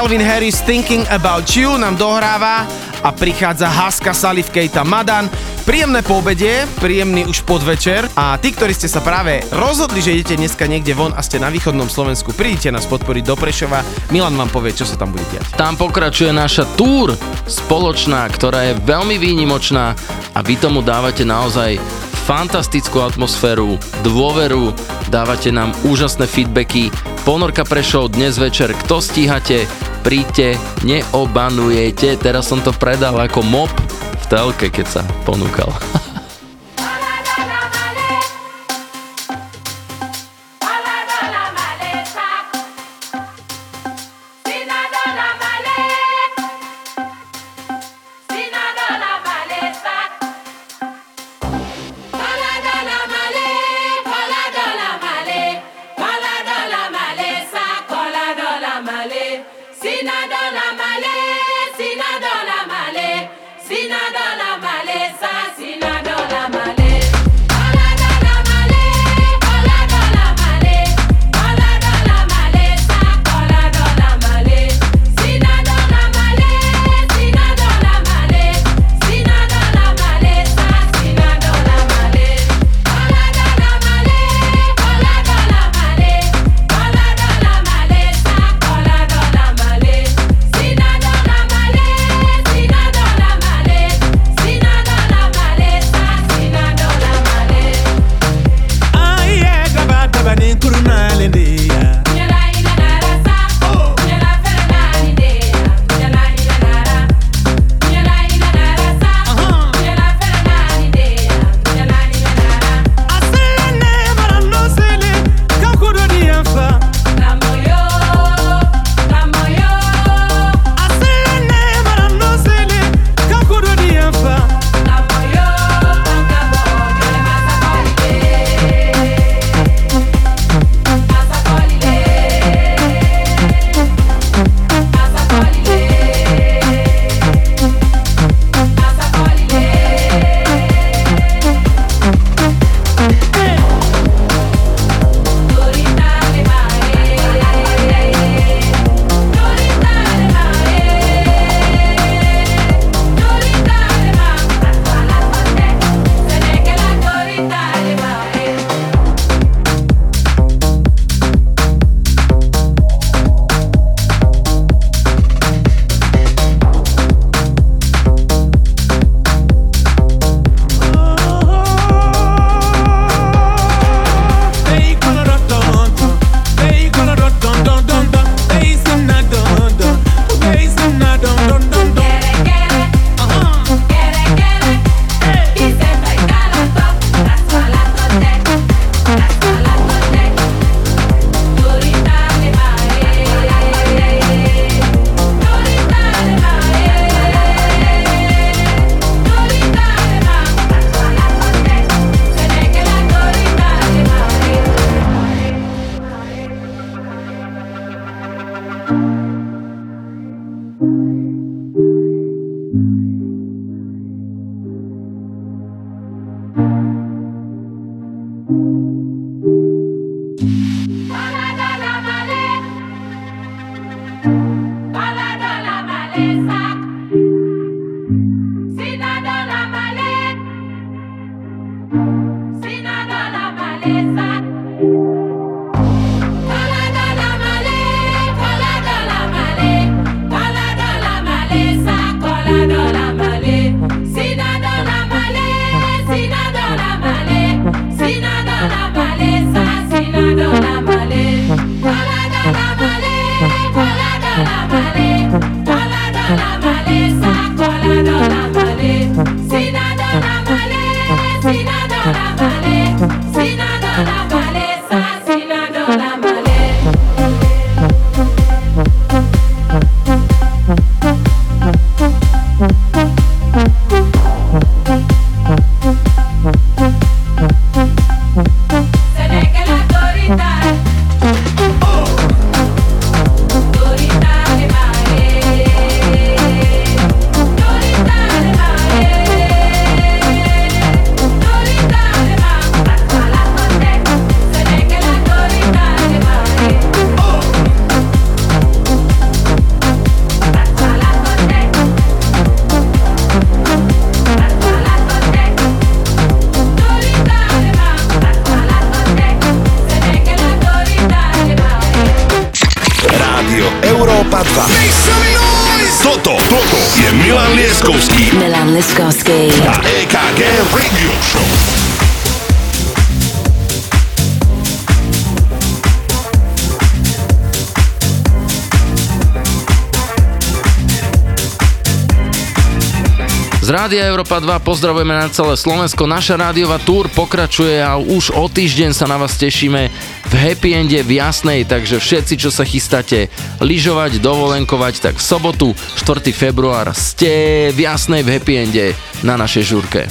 Calvin Harris Thinking About You nám dohráva a prichádza Haska Salif Keita Madan. Príjemné poobede, príjemný už podvečer a tí, ktorí ste sa práve rozhodli, že idete dneska niekde von a ste na východnom Slovensku, prídite nás podporiť do Prešova. Milan vám povie, čo sa tam bude diať. Tam pokračuje naša túr spoločná, ktorá je veľmi výnimočná a vy tomu dávate naozaj fantastickú atmosféru, dôveru, dávate nám úžasné feedbacky. Ponorka Prešov dnes večer, kto stíhate, príďte, neobanujete. Teraz som to predal ako mop v telke, keď sa ponúkal. Európa 2, pozdravujeme na celé Slovensko. Naša rádiová túr pokračuje a už o týždeň sa na vás tešíme v happy ende v Jasnej, takže všetci, čo sa chystáte lyžovať, dovolenkovať, tak v sobotu 4. február ste v Jasnej v happy ende na našej žurke.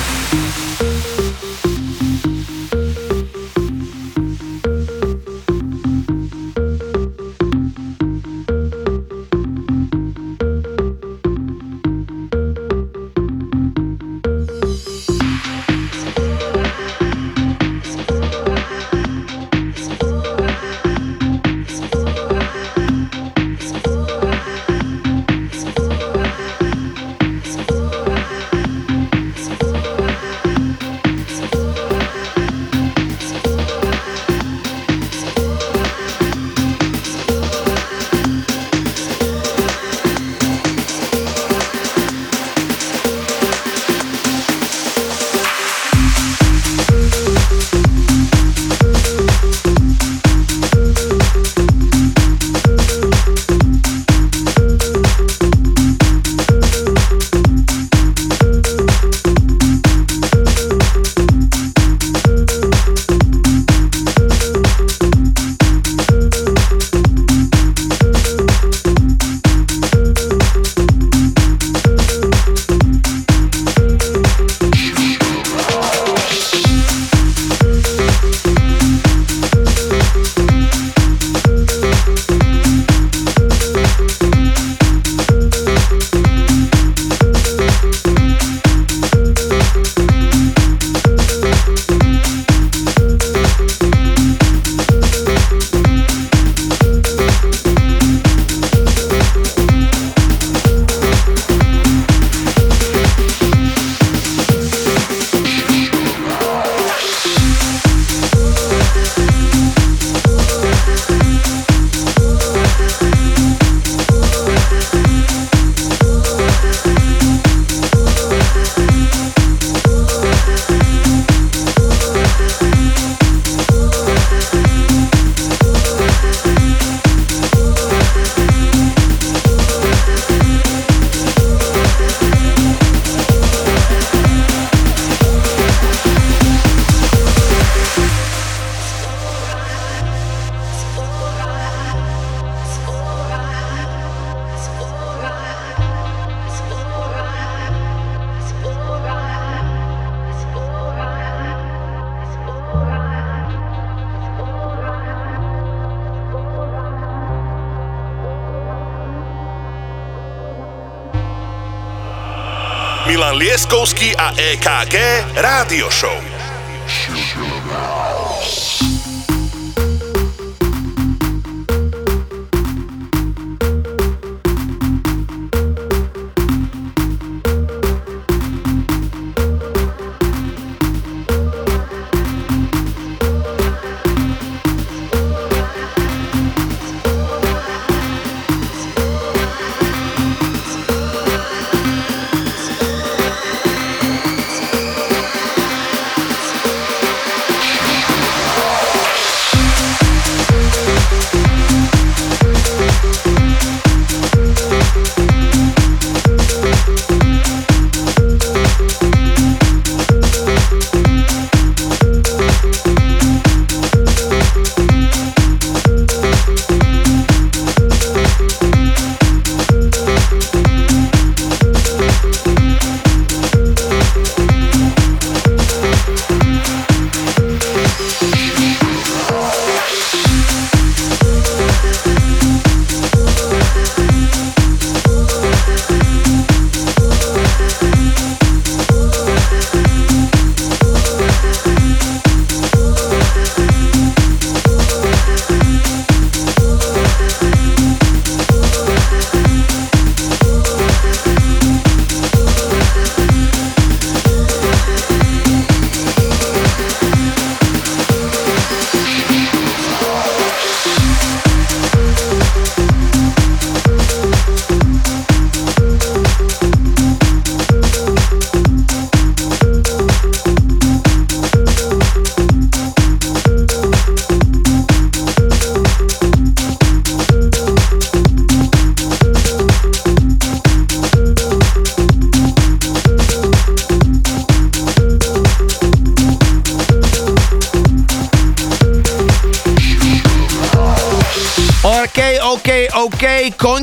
a EKG Rádio Show.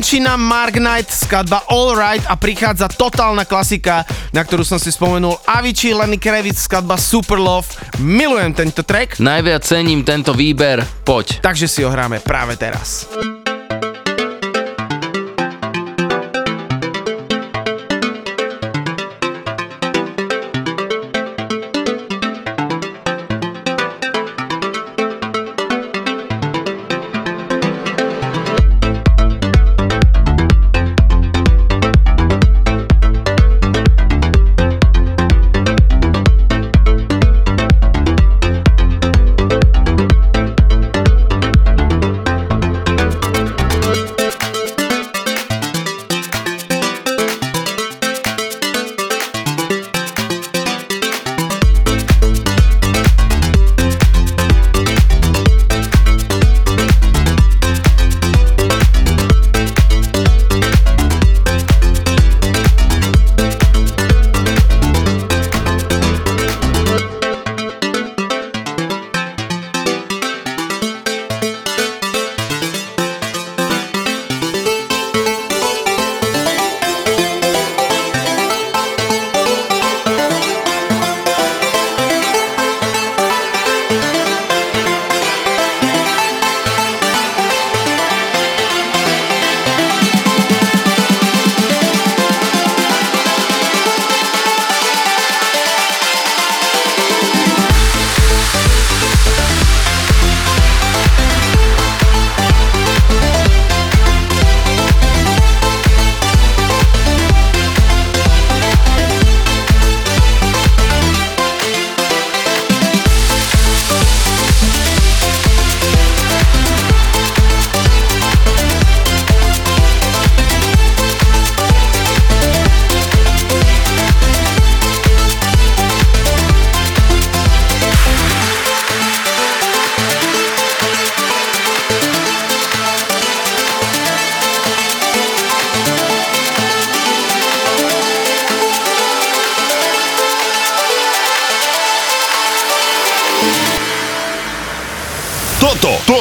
Končí nám Mark Knight, skladba All Right a prichádza totálna klasika, na ktorú som si spomenul Avicii, Lenny Kravitz, skladba Super Love. Milujem tento track, Najviac cením tento výber, poď. takže si ho hráme práve teraz.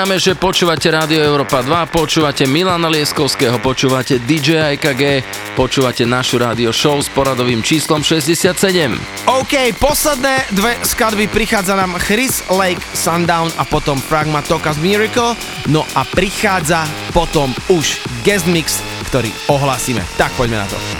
Pripomíname, že počúvate Rádio Európa 2, počúvate Milana Lieskovského, počúvate DJ IKG, počúvate našu rádio show s poradovým číslom 67. OK, posledné dve skladby prichádza nám Chris Lake Sundown a potom Fragma Tokas Miracle, no a prichádza potom už guest mix, ktorý ohlásime. Tak poďme na to.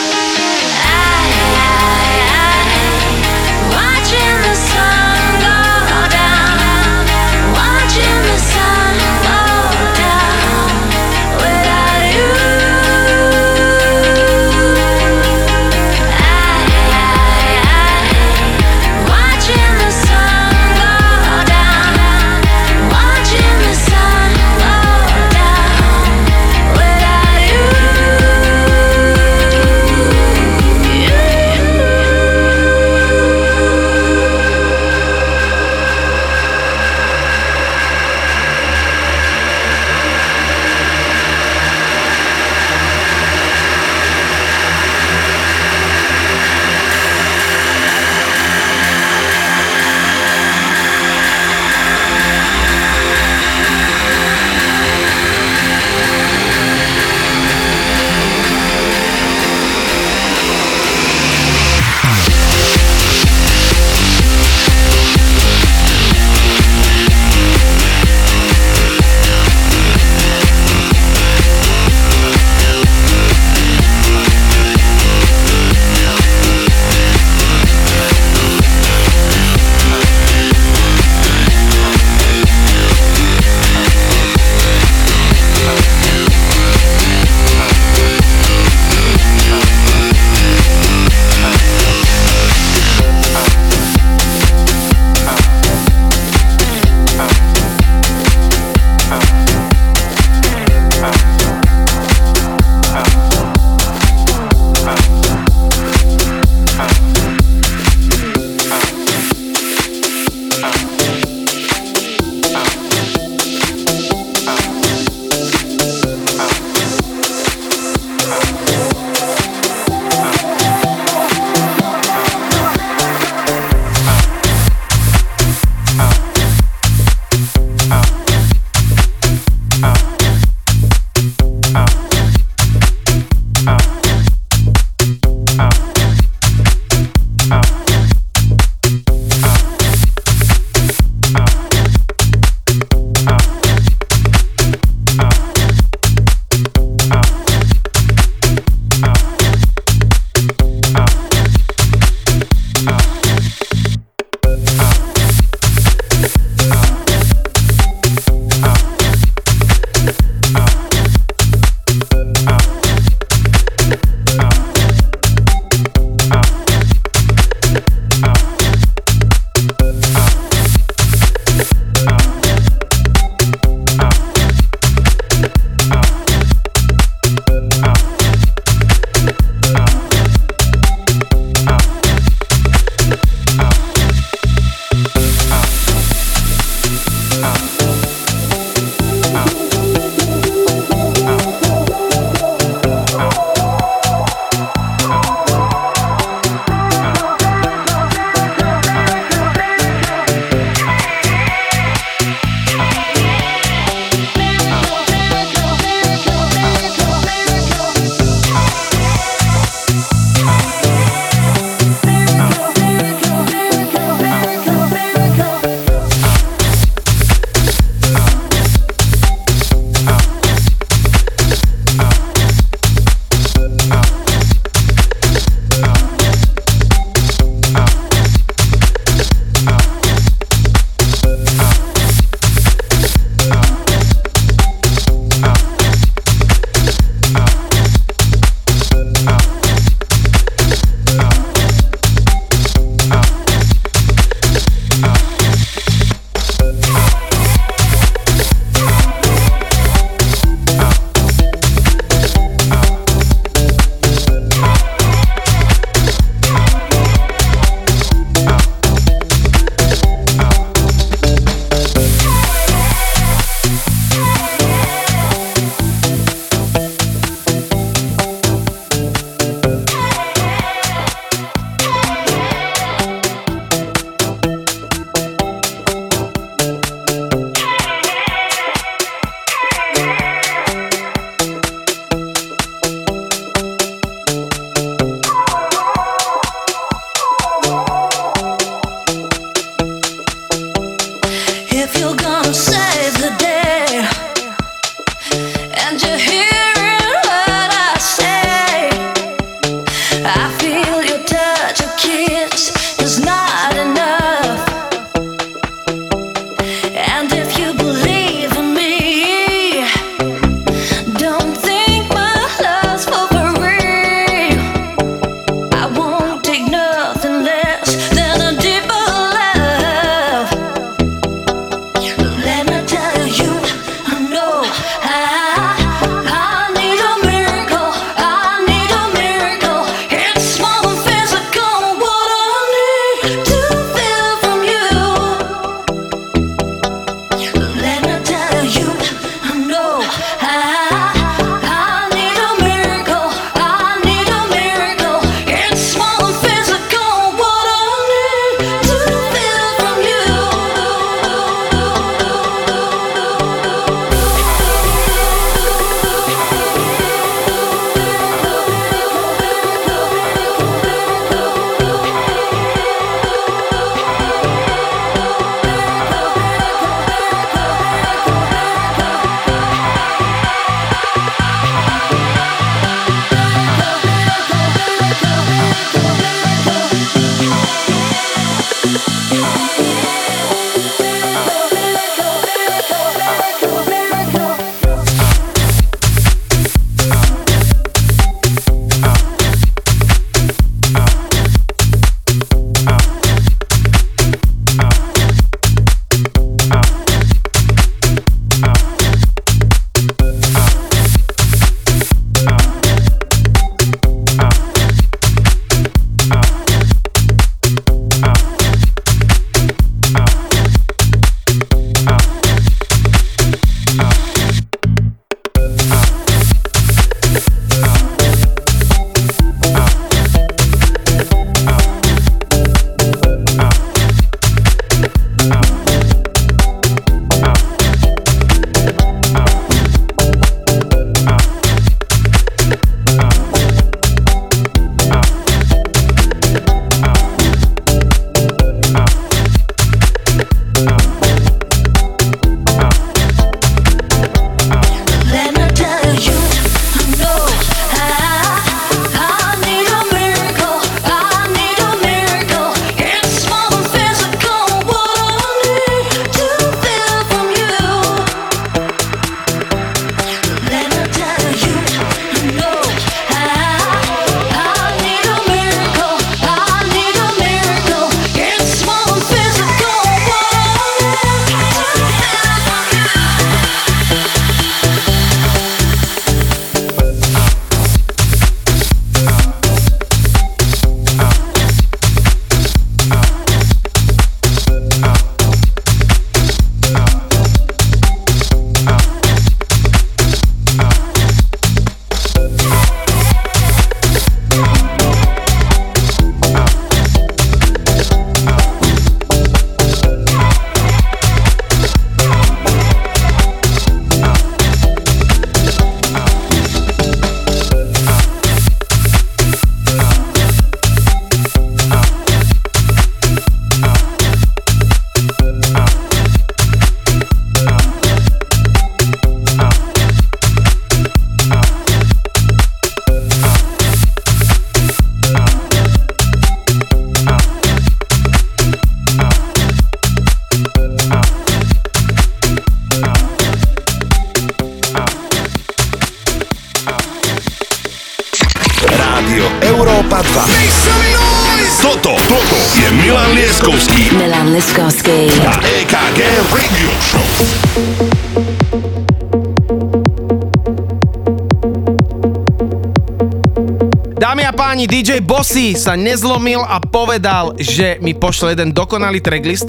Bossy sa nezlomil a povedal, že mi pošle jeden dokonalý tracklist.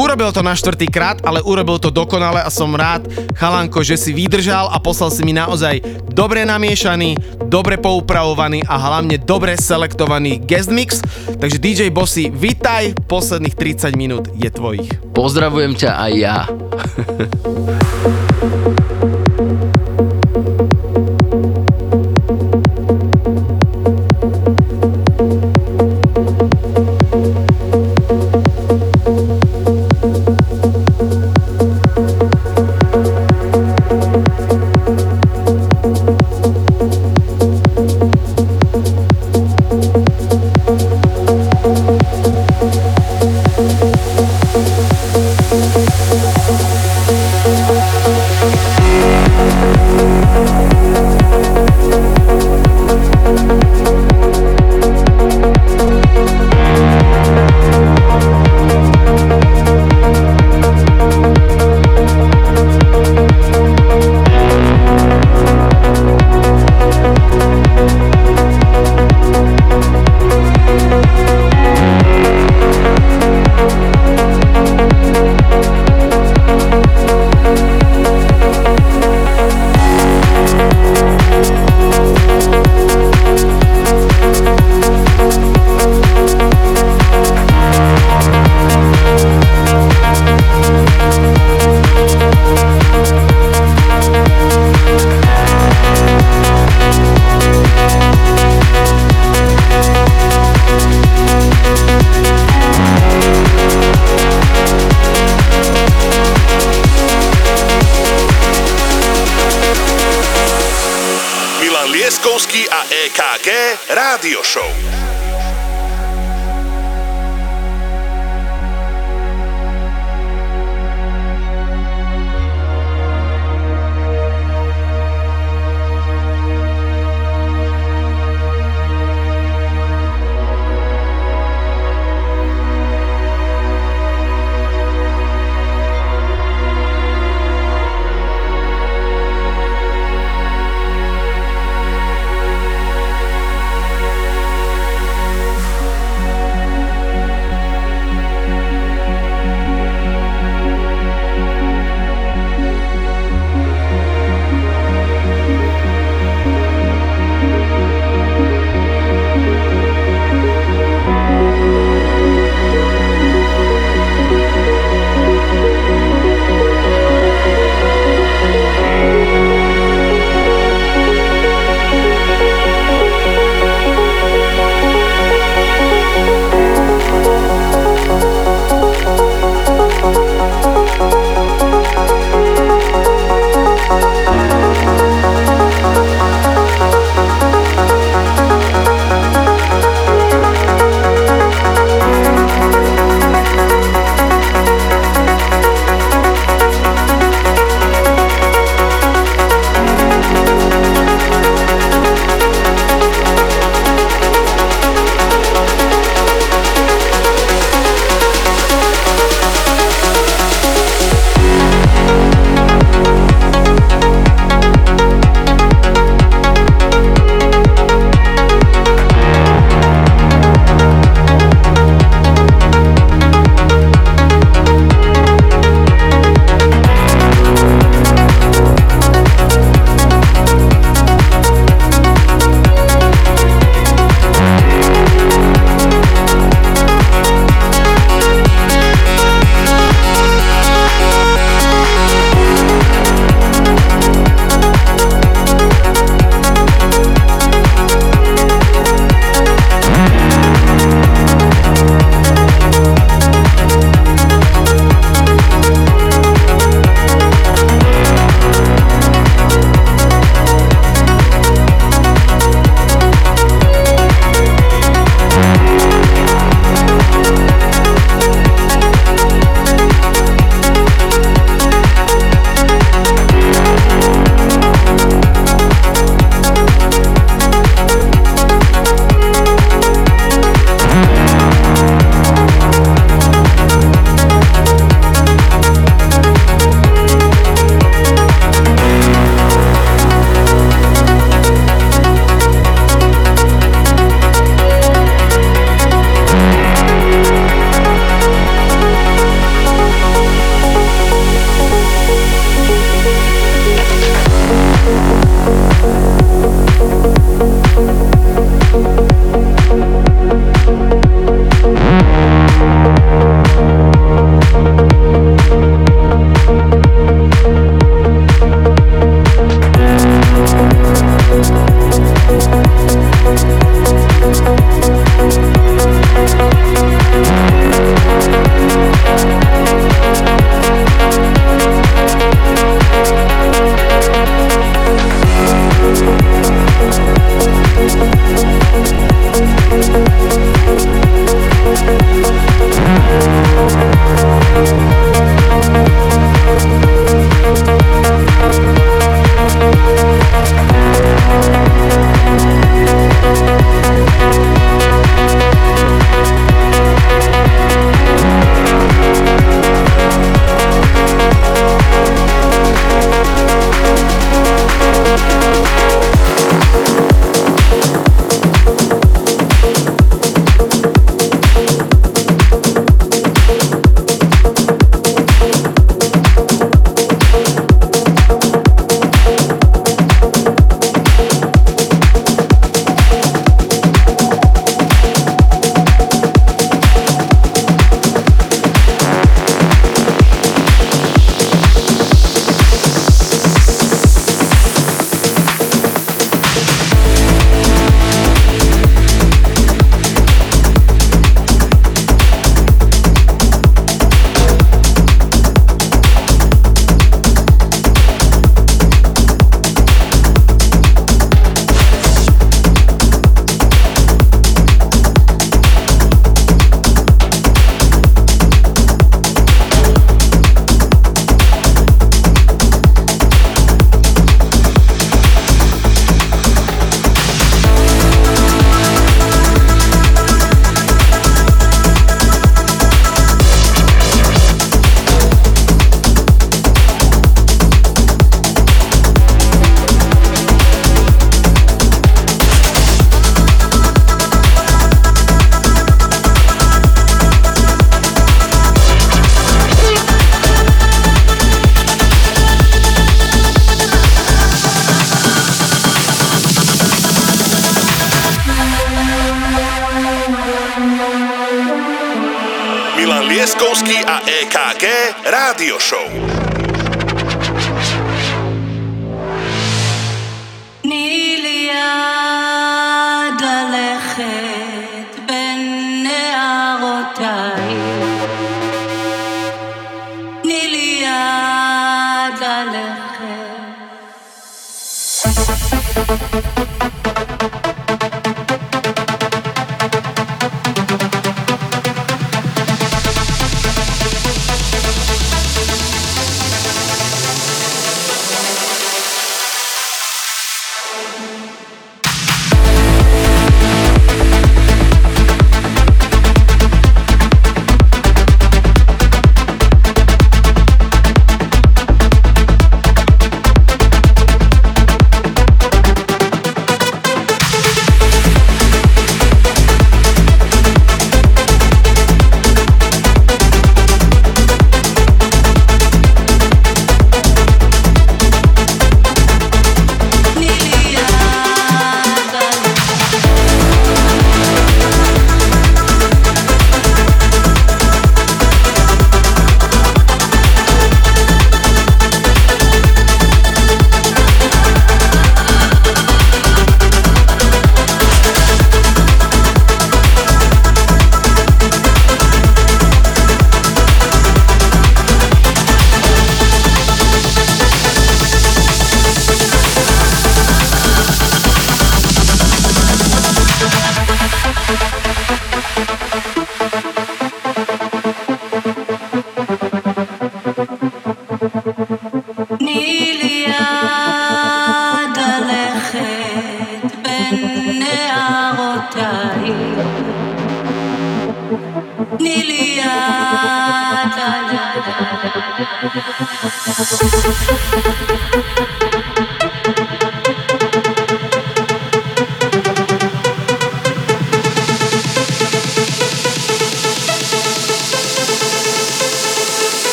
Urobil to na štvrtý krát, ale urobil to dokonale a som rád, chalanko, že si vydržal a poslal si mi naozaj dobre namiešaný, dobre poupravovaný a hlavne dobre selektovaný guest mix. Takže DJ Bossy, vitaj, posledných 30 minút je tvojich. Pozdravujem ťa aj ja.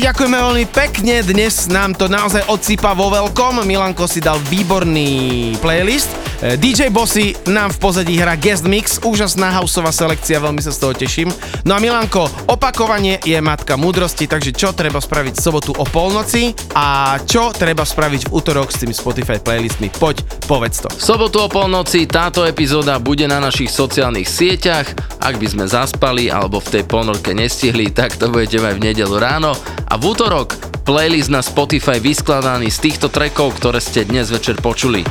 Páni, ďakujeme veľmi pekne. Dnes nám to naozaj odsýpa vo veľkom. Milanko si dal výborný playlist. E, DJ Bossy nám v pozadí hrá guest mix, úžasná houseová selekcia, veľmi sa z toho teším. No a Milanko, opakovanie je matka múdrosti, takže čo treba spraviť v sobotu o polnoci a čo treba spraviť v útorok s tými Spotify playlistmi? Poď, povedz to. V sobotu o polnoci táto epizóda bude na našich sociálnych sieťach. Ak by sme zaspali alebo v tej ponorke nestihli, tak to budete mať v nedelu ráno. A v útorok playlist na Spotify vyskladaný z týchto trackov, ktoré ste dnes večer počuli.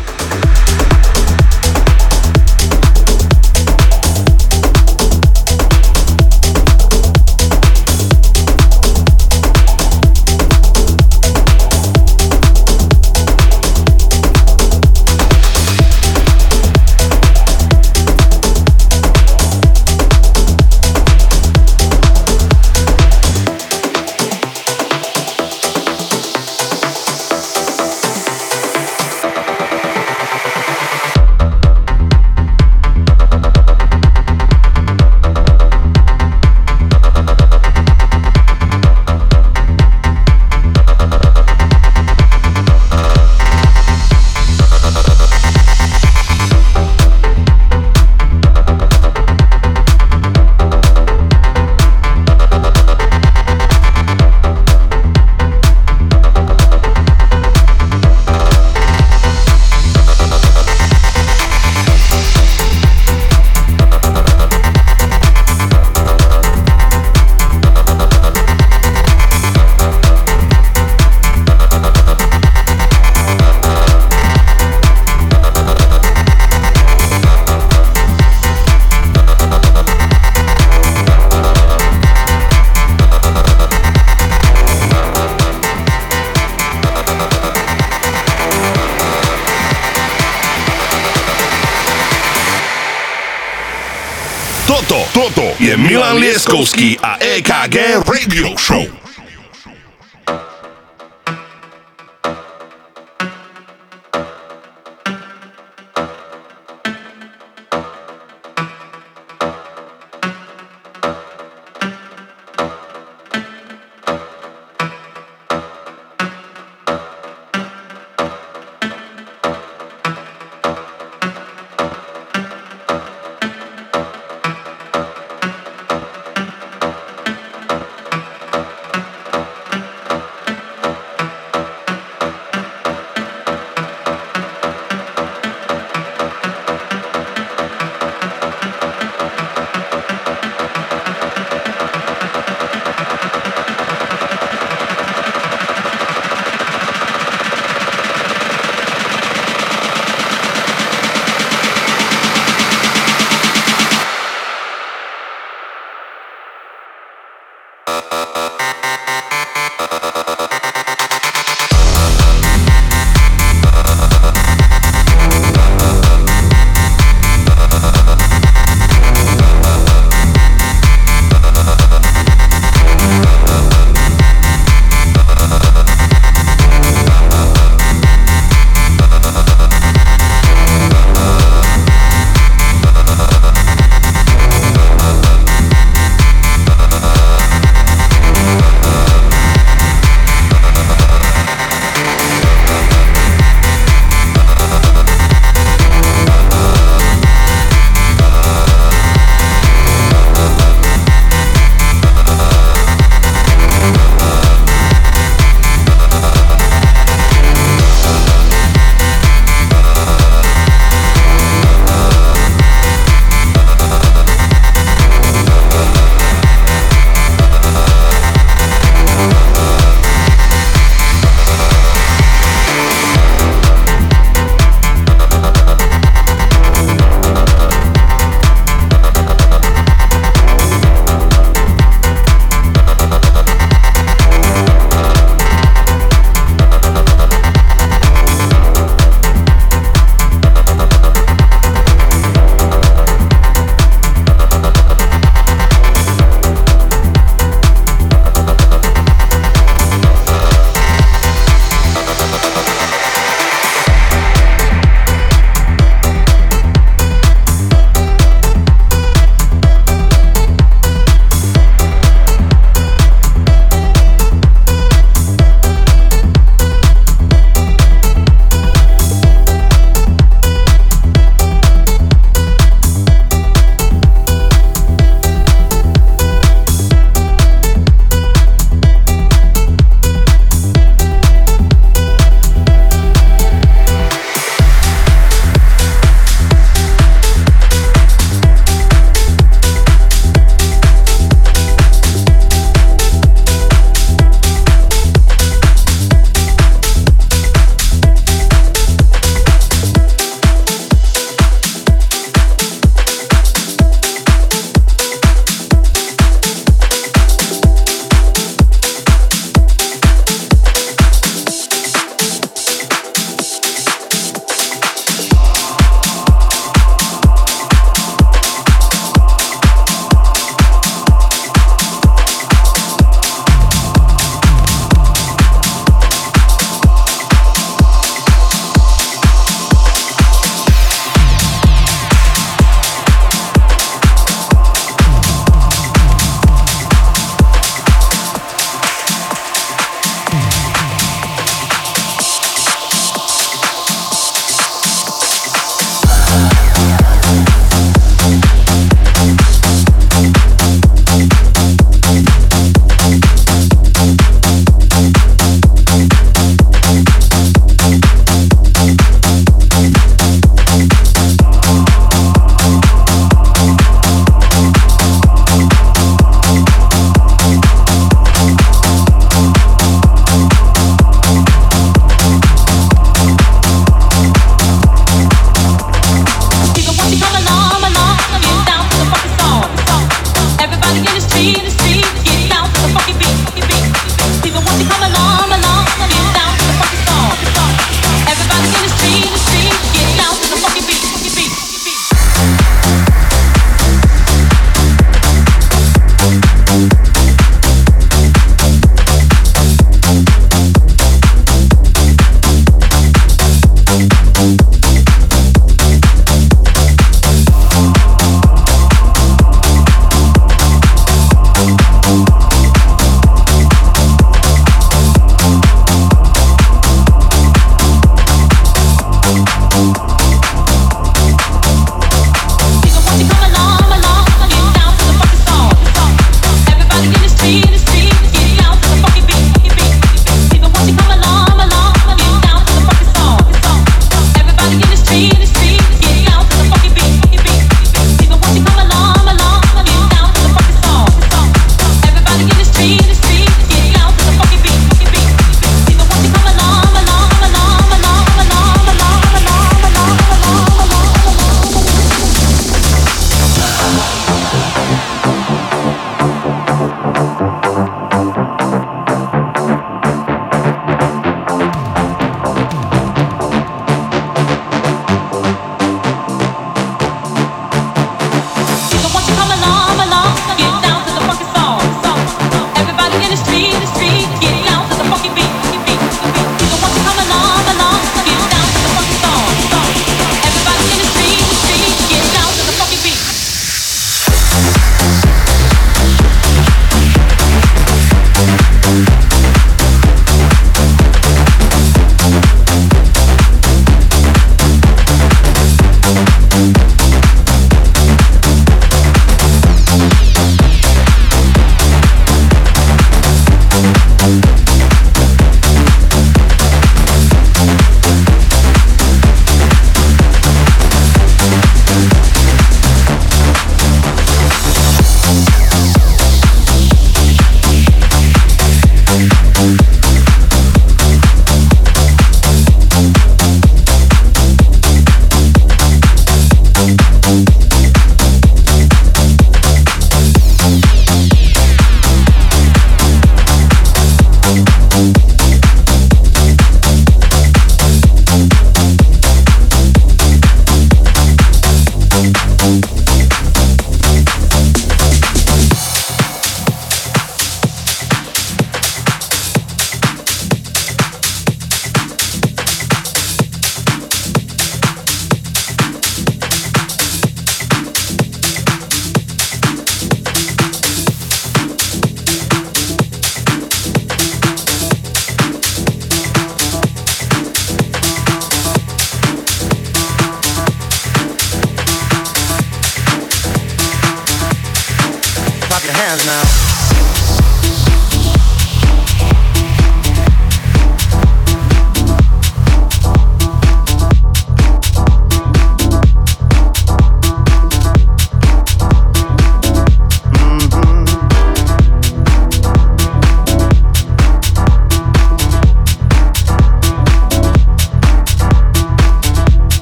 Milan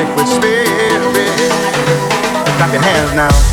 liquid spirit. Clap your hands now.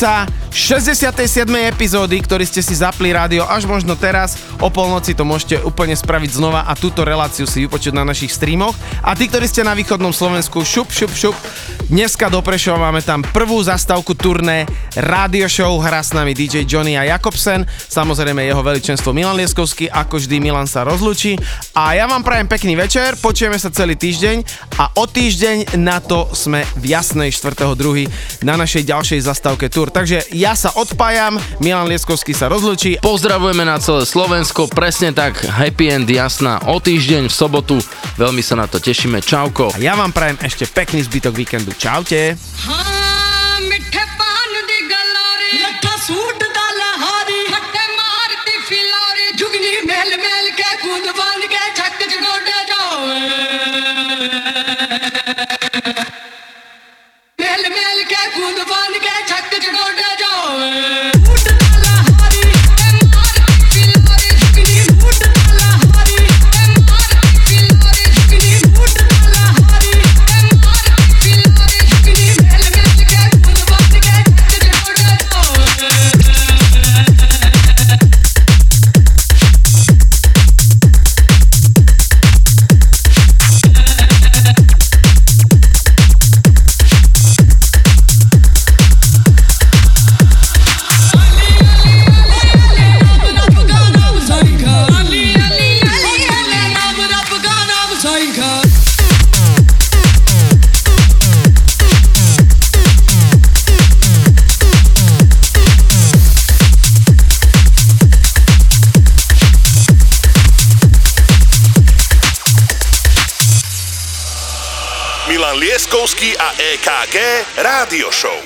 Konca 67. epizódy, ktorý ste si zapli rádio až možno teraz. O polnoci to môžete úplne spraviť znova a túto reláciu si vypočuť na našich streamoch. A tí, ktorí ste na východnom Slovensku, šup, šup, šup. Dneska do Prešova máme tam prvú zastávku turné rádio show. Hrá s nami DJ Johnny a Jakobsen. Samozrejme jeho veličenstvo Milan Lieskovský. Ako vždy Milan sa rozlučí. A ja vám prajem pekný večer. Počujeme sa celý týždeň. A o týždeň na to sme v jasnej 4.2. na našej ďalšej zastávke tur. Takže ja sa odpájam, Milan Lieskovský sa rozlučí. Pozdravujeme na celé Slovensko, presne tak, happy end jasná o týždeň v sobotu, veľmi sa na to tešíme, čauko. A ja vám prajem ešte pekný zbytok víkendu. Čaute. ਮਿੱਠੇ Rádio Show.